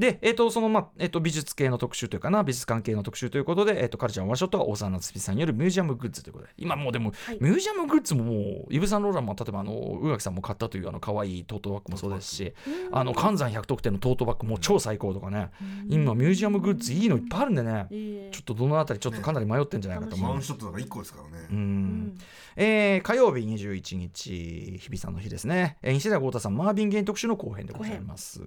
で、えーとそのまあえー、と美術系の特集というかな美術関係の特集ということで、えー、とカルチャーワンショットは大沢夏美さんによるミュージアムグッズということで今もうでも、はい。ミュージアムグッズももうイーブ・サンローランも例えばあの宇垣さんも買ったというあの可愛いトートバッグもそうですしあの関山100得点のトートバッグも超最高とかね。今ミュージアムグッズいいのいっぱいあるんでね。えーちょっとどのあたりちょっとかなり迷ってんじゃないかと思う。ワンショットだから1個ですからね。ううん。んえー火曜日21日日比さんの日ですね、えー西田豪太さんマービン・ゲイン特集の後編でございます、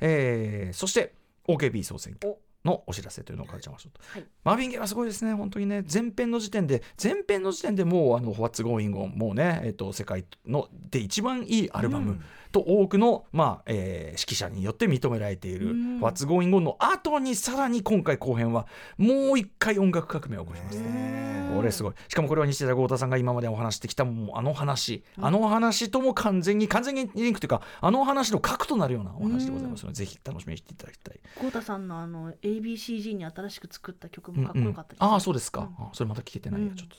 えーそして OKB 総選挙。のお知らせというのをカルチャーワンショット、はい。マービン・ゲイはすごいですね。本当にね前編の時点で前編の時点でもうあの「What's Going On」もうね、えー、と世界ので一番いいアルバム、うん。と多くの、まあえー指揮者によって認められている「うん。What's Going On」の後にさらに今回後編はもう一回音楽革命を起こします。ね。ねこれすごい。しかもこれは西田豪太さんが今までお話してきたもうあの話、あの話とも完全に完全にリンクというかあの話の核となるようなお話でございますので、ぜひ楽しみにしていただきたい。豪太さんのあの ABCG に新しく作った曲もかっこうんうんよかったです、ああそうですか、うん。あそれまた聞けてないや、うん。ちょっと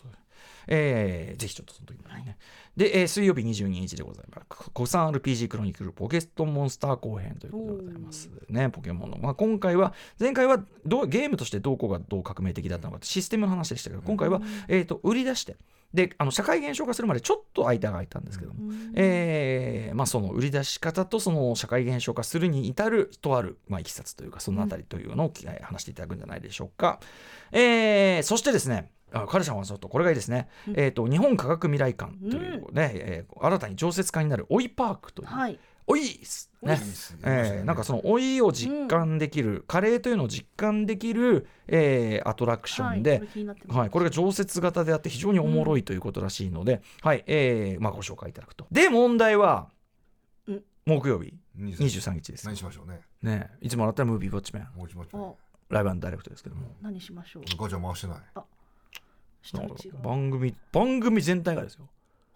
えーぜひちょっとその時もね。で、えー水曜日22日でございます。国産 RPG クロニクルポケットモンスター後編ということでございます。ね、ポケモンの。まあ、今回は、前回はどうゲームとしてどこがどう革命的だったのかってシステムの話でしたけど、今回は、えー、と売り出して、で、あの社会現象化するまでちょっと間が空いたんですけども、えーまあ、その売り出し方とその社会現象化するに至るとある、まあ、いきさつというかそのあたりというのを、えー話していただくんじゃないでしょうか。えーそしてですねあカルちゃんはちょっとこれがいいですね、えー、と日本科学未来館というね、えー新たに常設化になるオイパークという、はい。おいっすね。いいっす。えーなんかその老いを実感できる、カレーというのを実感できる、えーアトラクションで、はいはい、これが常設型であって非常におもろいということらしいので、はいえーまあ、ご紹介いただくと。で問題はうん。木曜日23 23日。です。何しましょうね。ね、いつもだったらムービーウォッチメン。ライブダイレクトですけども、何しましょう？ガチャ回してない。下なんか道が番組番組全体がですよ。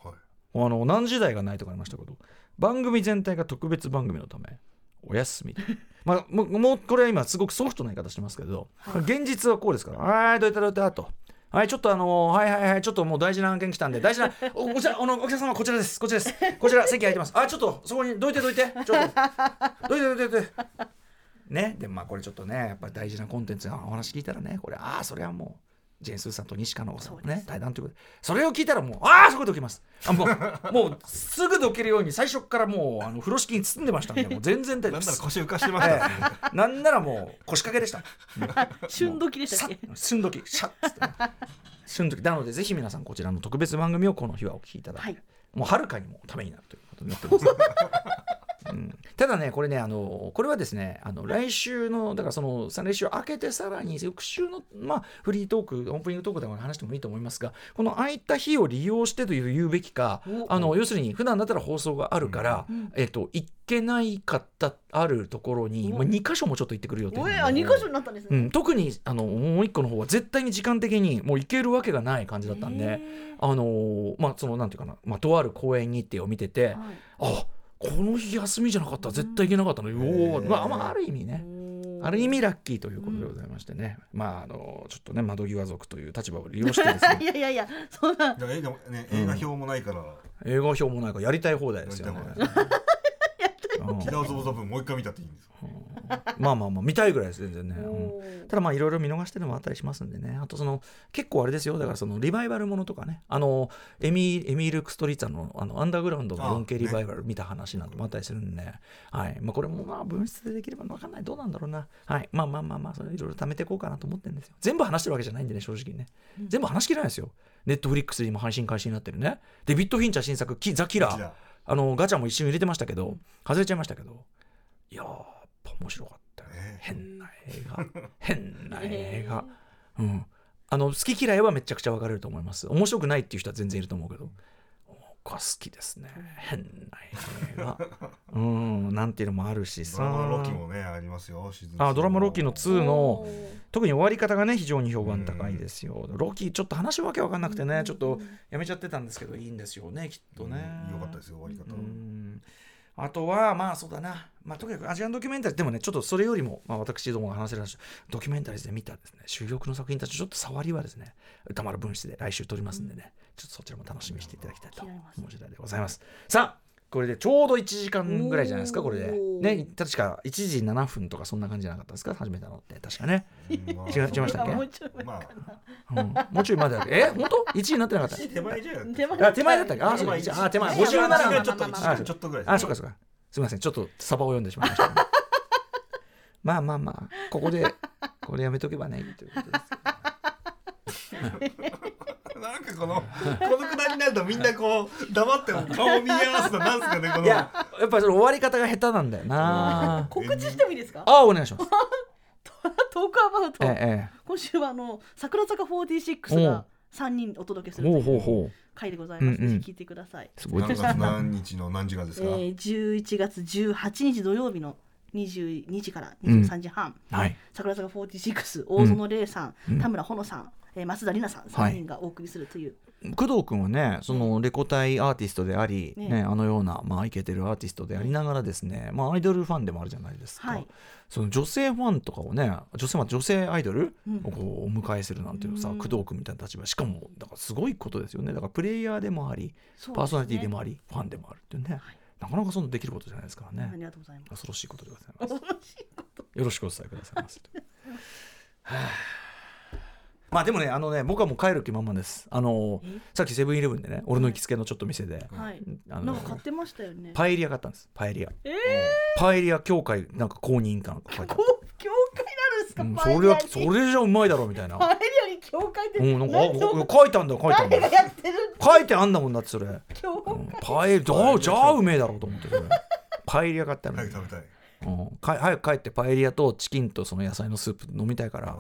はい。あの何時台がないとかありましたけど番組全体が特別番組のためお休み。[LAUGHS] まあもうもうこれは今すごくソフトな言い方してますけど、現実はこうですからはいどういったどういったと。はいちょっとあのはいはいはいちょっともう大事な案件来たんで大事なおこちらあのお客様こちらですこちらです。こちら席空いてます。あちょっとそこにどいてどいてちょっと。どいてどいてどいて。ねでもまあこれちょっとねやっぱり大事なコンテンツのお話聞いたらねこれああそれはもうジェーン・スーさんと西加納さんのね対談ということで。それを聞いたらもうああそこで起きます。あもう [LAUGHS] もうすぐどけるように最初からもうあの風呂敷に包んでましたんでもう全然大丈夫なんなら腰浮かしてました。ねなんならもう腰掛けでした。[LAUGHS] 旬時でしたっけ？さ旬時シャッつって。ね旬時なのでぜひ皆さんこちらの特別番組をこの日はお聞きいただいて、はい。もうはるかにもためになるということになってます、[LAUGHS] うん。ただねこれねあのこれはですねあの来週のだからその来週明けてさらに翌週の、まあ、フリートークオープニングトークでも話してもいいと思いますがこの空いた日を利用してという言うべきかお。あの要するに普段だったら放送があるから、うんえっと行けないかったあるところに、お。まあ、2箇所もちょっと行ってくる予定おないのであ二箇所になったんですね。うん、特にあのもう一個の方は絶対に時間的にもう行けるわけがない感じだったんで、へあのーまあそのなんていうかな、まあ、とある公演日程を見てて、ーはい。あこの日休みじゃなかったら絶対行けなかったの。よ、まあ、まあある意味ね。ある意味ラッキーということでございましてね、まああのちょっとね窓際族という立場を利用してです [LAUGHS] いねやいやいやそんな。映画もね映画表もないから。映画表もないからやりたい放題ですよねキラーズ・オブ・ザ・ブンもう一回見たっていいんですよまあまあまあ見たいぐらいです全然。ね。うん。ただまあいろいろ見逃してるのもあったりしますんでね。あとその結構あれですよ。だからそのリバイバルものとかね。あのエミエミール・クストリーツァのあのアンダーグラウンドのあ 4K リバイバル見た話なんてもあったりするんで、はい。まあ、これもまあ分室でできれば分かんない。どうなんだろうな、はい、まあまあまあまあそれいろいろ貯めていこうかなと思ってるんですよ。全部話してるわけじゃないんでね正直ね。全部話しきれないですよ。ネットフリックスで今配信開始になってるね。デビッド・フィンチャー新作キザ・キラーあのガチャも一瞬入れてましたけど外れちゃいましたけどいやーやっぱ面白かったよね。変な映画。変な映画、[LAUGHS] うん。あの好き嫌いはめちゃくちゃ分かれると思います。面白くないっていう人は全然いると思うけど僕は好きですね。変な映画。うんなんていうのもあるしさドラマのロキもねありますよ。シーズンあドラマロキの2の特に終わり方がね非常に評判高いですよ、ロキちょっと話わけわかんなくてねちょっとやめちゃってたんですけどいいんですよねきっとね、うんよかったですよ終わり方うん。あとはまあそうだな、まあ、とにかくアジアンドキュメンタリーでもねちょっとそれよりも、まあ、私どもが話せる話ドキュメンタリーで見たですね。主力の作品たちちょっと触りはですね歌丸分室で来週撮りますんでね、ちょっとそちらも楽しみにしていただきたいと思う次第でございます。さあこれでちょうど1時間ぐらいじゃないですかこれで。ね確か1時7分とかそんな感じじゃなかったですか始めたのって確かね、[LAUGHS] 違いましたっけ？あもうちょい前まかあ。なうん、もうちょいまでだっけ？え本当 ?1 時になってなかった？[LAUGHS] 手前じゃん手前あ手前だったっけ？あそうか。手前あ手前。いや57まあまあまあ分ちょっとちょっとぐらいあ、そうかそうか。すみません、ちょっとサバを読んでしまいました、まあまあまあ、ここで、これやめとけばね、ということです。[LAUGHS] なんかこのこのくだりになるとみんなこう黙って顔見合わせたなんすかねこの。いや、やっぱりその終わり方が下手なんだよな。[LAUGHS] 告知してもいいですか？あ、お願いします。[LAUGHS] トークアバウト。ええ、今週はあの桜坂46おう。が3人お届けするというほうほう。回でございます。うんうん。ぜひ聞いてください。すごい何日の何時がですか、えー、11月18日土曜日の22時から23時半、はい。桜坂46大園玲さん、うん。田村ほのさん、えー、増田里奈さん3人がお送りするという、工藤君はねそのレコ大アーティストであり、ね。ねあのような、まあ、イケてるアーティストでありながらですね、まあ、アイドルファンでもあるじゃないですか、はい。その女性ファンとかをね女性,、まあ、女性アイドルうん。をこうお迎えするなんていうさ、うん。工藤君みたいな立場。しかもだからすごいことですよね。だからプレイヤーでもあり、ね。パーソナリティでもありファンでもあるっていうね、はい。なかなかそんなできることじゃないですからね。ありがとうございます。恐ろしいことでございます。恐ろしいこと。よろしくお伝えくださいませ。は [LAUGHS] あまあでもね、あのね、僕はもう帰る気満々です。あのえ？さっきセブンイレブンでね、俺の行きつけのちょっと店で、はいあのなんか買ってましたよねパエリア買ったんです。パエリア。えパエリア協会なんか公認かなんか書いー、てあこう [LAUGHS] 教会なんですか、る。うん、それはそれじゃうまいだろうみたいな。パエリアに教会ってうん、なんか書いてあんだ書いてあん誰がだ。やってる？書いてあんだもんだってそれ。うんパエリア、じゃあうめえだろうと思ってそれ。[LAUGHS] パエリア買ったの。早く食べたいうん、か早く帰ってパエリアとチキンとその野菜のスープ飲みたいから。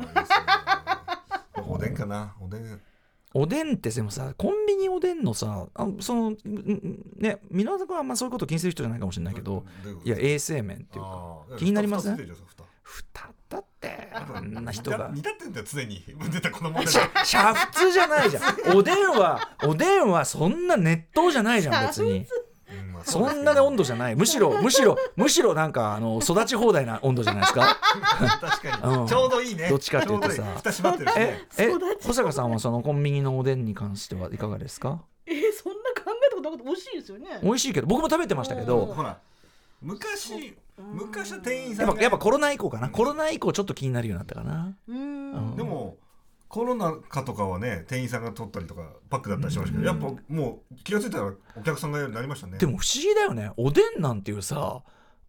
おでんかな。おでん。おでんってでもさコンビニおでんのさあそのね皆さんはあんまそういうこと気にする人じゃないかもしれないけどいや衛生面っていうか気になりません蓋蓋だって [LAUGHS] あんな人が。煮立ってんだよ常に。[LAUGHS] 出たこの問題煮沸じゃないじゃん。おでんはおでんはそんな熱湯じゃないじゃん別に [LAUGHS] [LAUGHS] そんなね温度じゃない。むしろむしろむしろなんかあの育ち放題な温度じゃないですか？確かうん。にちょうどいいね。どっちかっていうとさ。蓋閉まってるしえねえ保坂さんはそのコンビニのおでんに関してはいかがですか？えー、そんな考えたことなかった。美味しいですよね。美味しいけど僕も食べてましたけど。ほら昔昔は店員さんがやっぱやっぱコロナ以降かな。コロナ以降ちょっと気になるようになったかな。うーん。うん。でもコロナ禍とかはね店員さんが取ったりとかパックだったりしましたけど、やっぱもう気が付いたらお客さんがようになりましたねでも不思議だよねおでんなんていうさ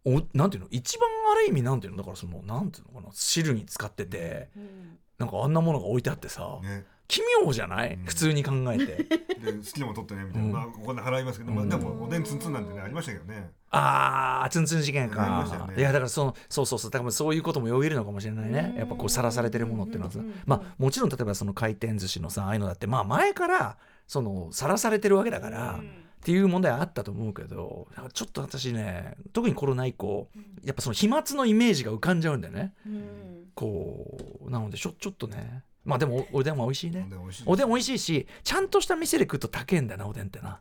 おなんていうの一番ある意味なんていうのだからそのなんてい。うのかな汁に使っててうんなんかあんなものが置いてあってさ、ね奇妙じゃない、うん。普通に考えて。[LAUGHS] で好きなもの取ってねみたいな、うん。まあお金払いますけど、まあ、うん。でもおでんツンツンなんてねありましたけどね。あーツンツン事件か。ね。いやだからそのそうそうそう。だからそういうこともよぎるのかもしれないね。うん。やっぱこうさらされてるものっていうのは。さまあもちろん例えばその回転寿司のさああいうのだってまあ前からそのさらされてるわけだから、っていう問題はあったと思うけどちょっと私ね特にコロナ以降やっぱその飛沫のイメージが浮かんじゃうんだよね。うん。こうなのでちょちょっとねまあでもおおでんは美味しいね。おでん美味しいしいしちゃんとした店で食うと高えんだよなおでんってな。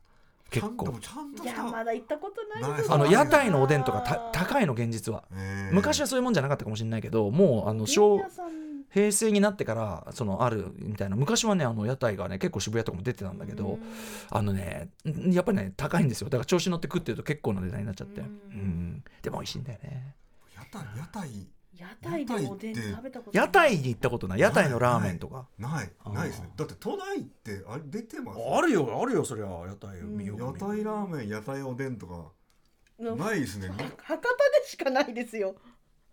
結構。いやまだ行ったことないあの屋台のおでんとかた高いの現実は。昔はそういうもんじゃなかったかもしれないけどもうあの小平成になってからそのあるみたいな。昔はねあの屋台がね結構渋谷とかも出てたんだけど、あのねんやっぱりね高いんですよ。だから調子乗って食ってると結構な値段になっちゃって、ううんん、でも美味しいんだよね。屋台屋台屋台でおでん食べたことない。屋台に行ったことない？屋台のラーメンとか？ない。ないですね。だって都内ってあれ出てます？あるよ。あるよそりゃ。屋台うん。よ屋台ラーメン屋台おでんとか。うん。ないですね。博多でしかないですよ。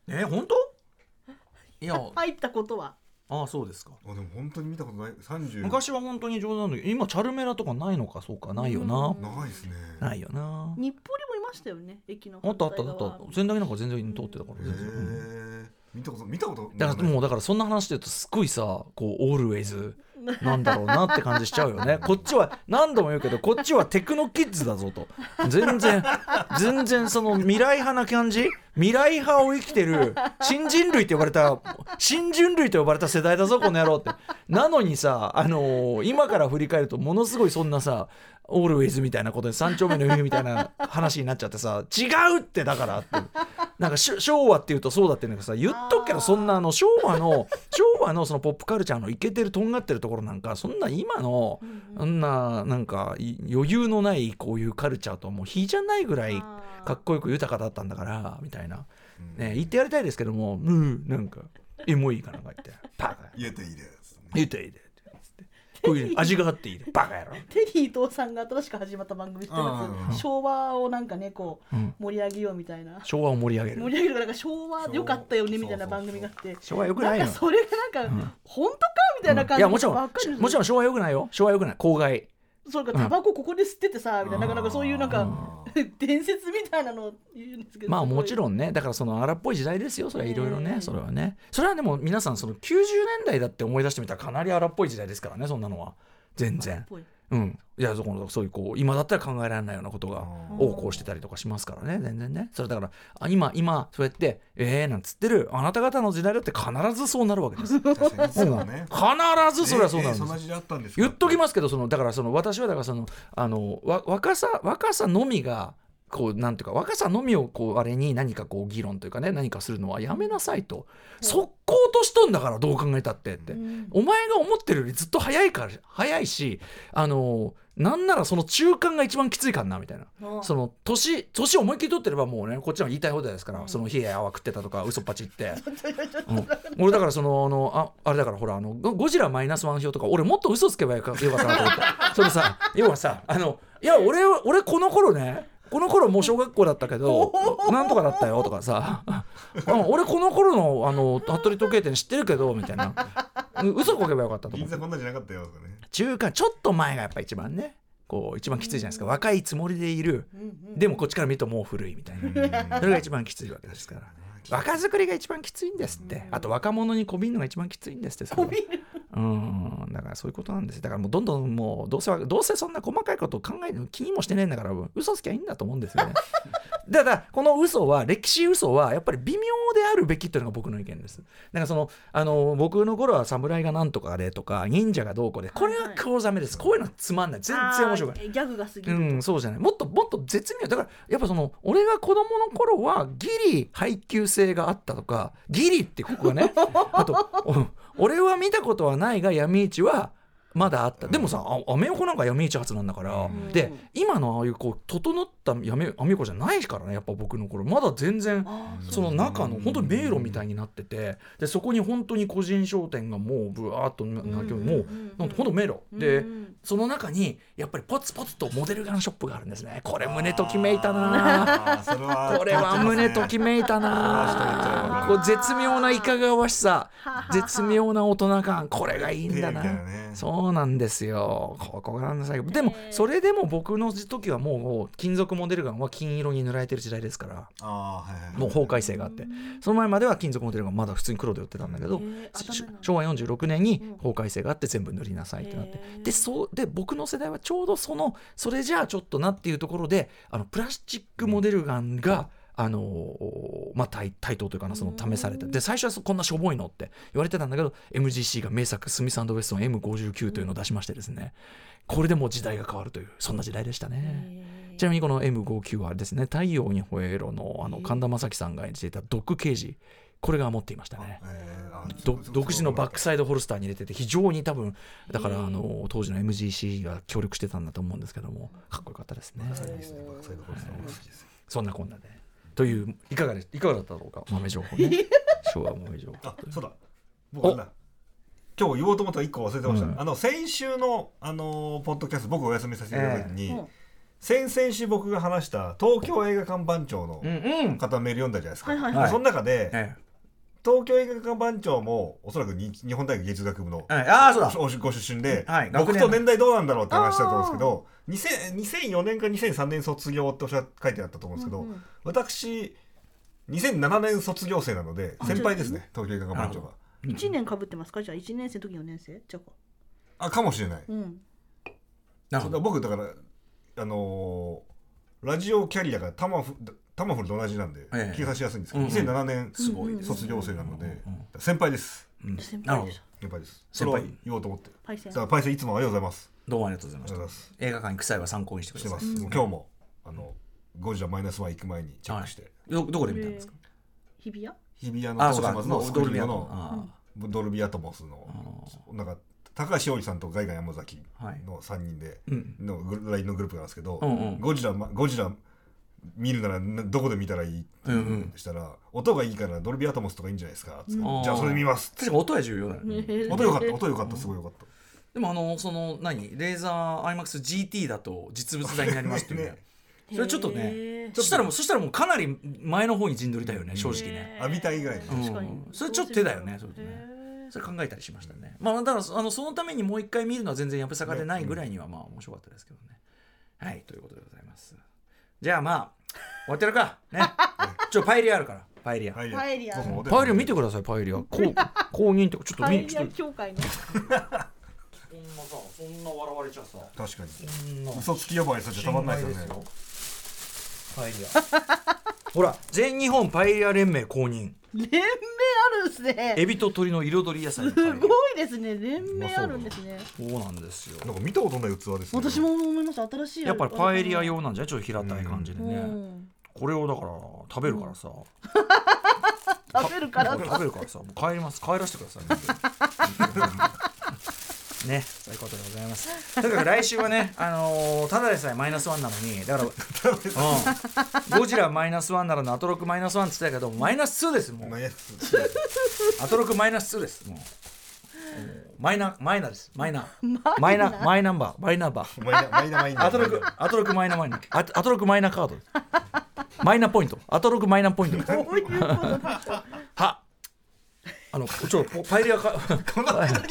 え本当？いや。入ったことは。ああそうですか。あでも本当に見たことない。30昔は本当に冗談だけど今チャルメラとかないのか？そうか。ないよな、うん。ないですね。ないよな。日暮里もいましたよね駅のあったあったあった仙台なんか全然通ってたからへ全然、見たこと見たことだからもうだからそんな話で言うとすっごいさこうオールウェイズなんだろうなって感じしちゃうよね。[LAUGHS] こっちは何度も言うけどこっちはテクノキッズだぞと。全然全然その未来派な感じ未来派を生きてる新人類って呼ばれた新人類と呼ばれた世代だぞこの野郎って。なのにさあのー今から振り返るとものすごいそんなさオールウェイズみたいなことで三丁目の夕日みたいな話になっちゃってさ違うってだからって。なんかし昭和っていうとそうだってなんかさ言っとくけどそんなあの昭和の昭和のそのポップカルチャーのイケてるとんがってるところなんかそんな今のそんななんかい余裕のないこういうカルチャーとはもう比じゃないぐらいかっこよく豊かだったんだからみたいな、ね、言ってやりたいですけどもうんなんかエモいかなんか言ってパカ言えていいです言っていいで。こういう味があっていいで。バカ野郎テリー伊藤さんが新しく始まった番組知ってまうん。す昭和をなんかねこううん。盛り上げようみたいな。昭和を盛り上げる。盛り上げるなんか昭和良かったよねみたいな番組があって。昭和よくなよないんかそれがなんか本当かみたいな感じいやもちろんもちろん昭和よくないよ。昭和よくない。公害。それからタバコここで吸っててさみたいななかなかそういうなんかあ [LAUGHS] 伝説みたいなのを言うんですけどまあもちんろんね。だからその荒っぽい時代ですよそれはいろいろねうんそれはね。それはでも皆さんその90年代だって思い出してみたらかなり荒っぽい時代ですからねそんなのは。全然うん、いやそこそういうこう今だったら考えられないようなことがうん。横行してたりとかしますからね。全然ね。それだからあ今今そうやって「えー」なんつってる。あなた方の時代だって必ずそうなるわけです。必 [LAUGHS] 確かにそうだね。ずそれはそうなんです。言っときますけどそのだからその私はだからそのあのわ若さ若さのみがこうなんていうか若さのみをこうあれに何かこう議論というかね何かするのはやめなさいと。速攻としとんだからどう考えたって。って、うん。お前が思ってるよりずっと早いから早いしあのなんならその中間が一番きついかんなみたいな。あ。その年年思いっきり取ってればもうねこっちは言いたい放題ですから、その冷え泡食ってたとか嘘っぱちって、[LAUGHS] うん。俺だからそのあのああれだからほらあのゴゴジラマイナスワン表とか俺もっと嘘つけばよかったなと思ってそのさ要はさあのいや俺は俺この頃ねこの頃もう小学校だったけど [LAUGHS] なんとかだったよとかさ。[LAUGHS] うん俺この頃のあの服部時計店知ってるけどみたいな。うん嘘こけばよかったと思って銀座こんなんじゃなかったよとかね。中間ちょっと前がやっぱ一番ね。こう一番きついじゃないですか。若いつもりでいる。でもこっちから見るともう古いみたいな。それが一番きついわけですから若作りが一番きついんですって。あと若者にこびんのが一番きついんですってそれは。うん。だからそういうことなんです。だからもうどんどんもうどうせはどうせそんな細かいことを考える気にもしてねえんだから嘘つきゃいいんだと思うんですよね。[LAUGHS] だからこの嘘は歴史嘘はやっぱり微妙であるべきっていうのが僕の意見です。だからそのあの僕の頃は侍がなんとかでとか忍者がどうこうでこれは黒ざめです。こういうのつまんない。全然面白くない。ギャグが過ぎるうん、そうじゃない。もっともっと絶妙。だからやっぱその俺が子供の頃はギリ配給制があったとかギリってここがね [LAUGHS] あとお俺は見たことはないが闇市はまだあった。でもさあアメ横なんか闇市発なんだから、うん。で今のああいうこう整った闇アメ横じゃないからねやっぱ僕の頃。まだ全然その中の本当に迷路みたいになっててでそこに本当に個人商店がもうぶわーっとななもうなんと本当迷路。で、うん。その中にやっぱりポツポツとモデルガンショップがあるんですね。これ胸ときめいたな。これは胸ときめいたな。こう絶妙ないかがわしさ。絶妙な大人感。これがいいんだな。そうなんですよ。ここがなんですよでもそれでも僕の時はもう金属モデルガンは金色に塗られてる時代ですから。もう法改正があって。その前までは金属モデルガンまだ普通に黒で売ってたんだけど昭和46年に法改正があって全部塗りなさいってなって。でそうで僕の世代はちょうどそのそれじゃあちょっとなっていうところであのプラスチックモデルガンが、あのーまあ、対対等というかなその試されてで最初はそこんなしょぼいのって言われてたんだけど MGC が名作スミスウェストン M59 というのを出しましてですねこれでもう時代が変わるというそんな時代でしたね。ちなみにこの M59 はですね「太陽に吠えろの」あの神田正輝さんが演じていたドッグ刑事これが持っていましたね。独自のバックサイドホルスターに入れてて非常に多分だからあの当時の MGC が協力してたんだと思うんですけどもかっこよかったですね。そんなこんなで。といういかがでいかがだったろうか豆情報ね。[LAUGHS] 昭和豆情報。あそうだ。僕あれだ今日言おうと思ったら一個忘れてました、うん。あの先週のあのポッドキャスト僕お休みさせていただいた時に、うん先々週僕が話した東京映画館番長の方のメール読んだじゃないですか、その中で、え東京映画館番長もおそらくに日本大学芸術学部のえはい。ああそうだ。ごご出身で、はい。僕と年代どうなんだろうって話したと思うんですけど2000 2004年か2003年卒業っておっしゃ書いてあったと思うんですけど、うんうん。私2007年卒業生なのであ先輩ですね東京映画館番長が。一年かぶってますか？じゃあ一年生の時四年生？じゃあ。あかもしれない。うん。なるほど。僕だからあのーラジオキャリアがタマフタマフルと同じなんでええ。計算しやすいんですけど、うん2007年すごい卒業生なので、うん先輩です。うん。先輩でし先輩です。先輩それを言おうと思って。パイセン。だからパイセンいつもありがとうございます。どうもありがとうございましありがとうございます。た映画館に臭いは参考にしてください。今日もあのゴジラマイナスワン行く前にチェックして、どどこで見たんですか？日比谷？日比谷のトースマズのスクリーンのあドルビーアトモスのなんか高橋織さんとガイガン山崎はい。の3人でうん。のグル LINE のグループなんですけど、ゴジラまゴジラ見るならなどこで見たらいいってうんうんしたら、音がいいからドルビーアトモスとかいいんじゃないですかつって。うんじゃあそれ見ます確か音は重要だよね。音よかった音よかったすごいよかった。でもあのその何？レーザー IMAXGT だと実物大になりますっていうね。[LAUGHS] ね。それちょっとねそしたらもうそしたらもうかなり前の方に陣取りたいよね正直ね、浴びた以外にうん確かに。それちょっと手だよねそれね。へー。それ考えたりしましたね。まあだからあのそのためにもう一回見るのは全然やぶさかでないぐらいにはまあ面白かったですけどね。はいということでございますじゃあまあ終わってるか。ね。[LAUGHS] ちょパエリアあるから。パエリア、パエパエリア。パエリア見てくださいパエリア。こう公認ってちょっとパエリちょっと協会の。[LAUGHS] そんなさそんな笑われちゃさ確かに。そんな嘘つき呼ばわりされちゃたまんないですよね。パエリアほら全日本パエリア連盟公認。連盟あるんですね。エビと鳥の彩り野菜のすごいですね。連盟あるんですね。そうな。んですよなんか見たことない器ですね。私も思いました。新しいやっぱりパエリア用なんじゃない？ちょっと平たい感じでうね、ん。これをだから食べるからさ、[LAUGHS] 食べるからこれ食べるからさ。もう帰ります。帰らせてください。ねそういうことでございます。[LAUGHS] とにかく来週はねあのーただでさえマイナスワンなのにだから、うん、ゴジラマイナスワンならのアトロクマイナスワンって言ってたけどマイナス2ですもう。まあいやアトロクマイナス2ですもう。マイナマイナです。マイナマイナマイナンバー。マイナンバー。マイナマイナマイナアトロクアトロクマイナマイナアアトロクマイナカードマイナポイント。アトロクマイナポイント。どういうことはあのちょっとパエリアか [LAUGHS] このなんか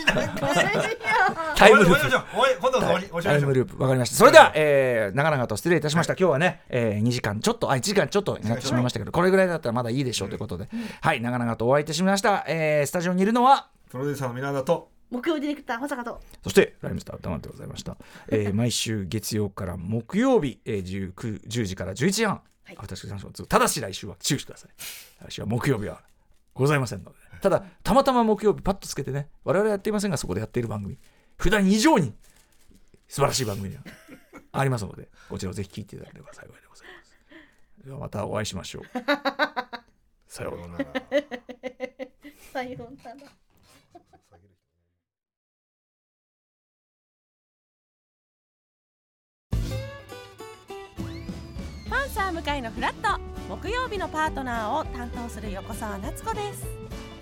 タイムループタイムループ。わかりましたそれでは、えー、長々と失礼いたしました今日はね、えー、2時間ちょっとあ1時間ちょっとになってしまいましたけどこれぐらいだったらまだいいでしょうということで、はい長々とお相手しました、えー、スタジオにいるのはプロデューサーのミラーだと木曜ディレクター保坂とそしてライムスター歌丸でございました、えー、毎週月曜から木曜日、えー、10, 10時から11時半、はい私たちただし来週は注意してください来週は木曜日はございませんのでただたまたま木曜日パッとつけてね我々はやっていませんがそこでやっている番組。普段以上に素晴らしい番組がありますのでこちらをぜひ聞いていただければ幸いでございます。ではまたお会いしましょう。[LAUGHS] さようなら。さようなら。パンサー向かいのフラット。木曜日のパートナーを担当する横澤夏子です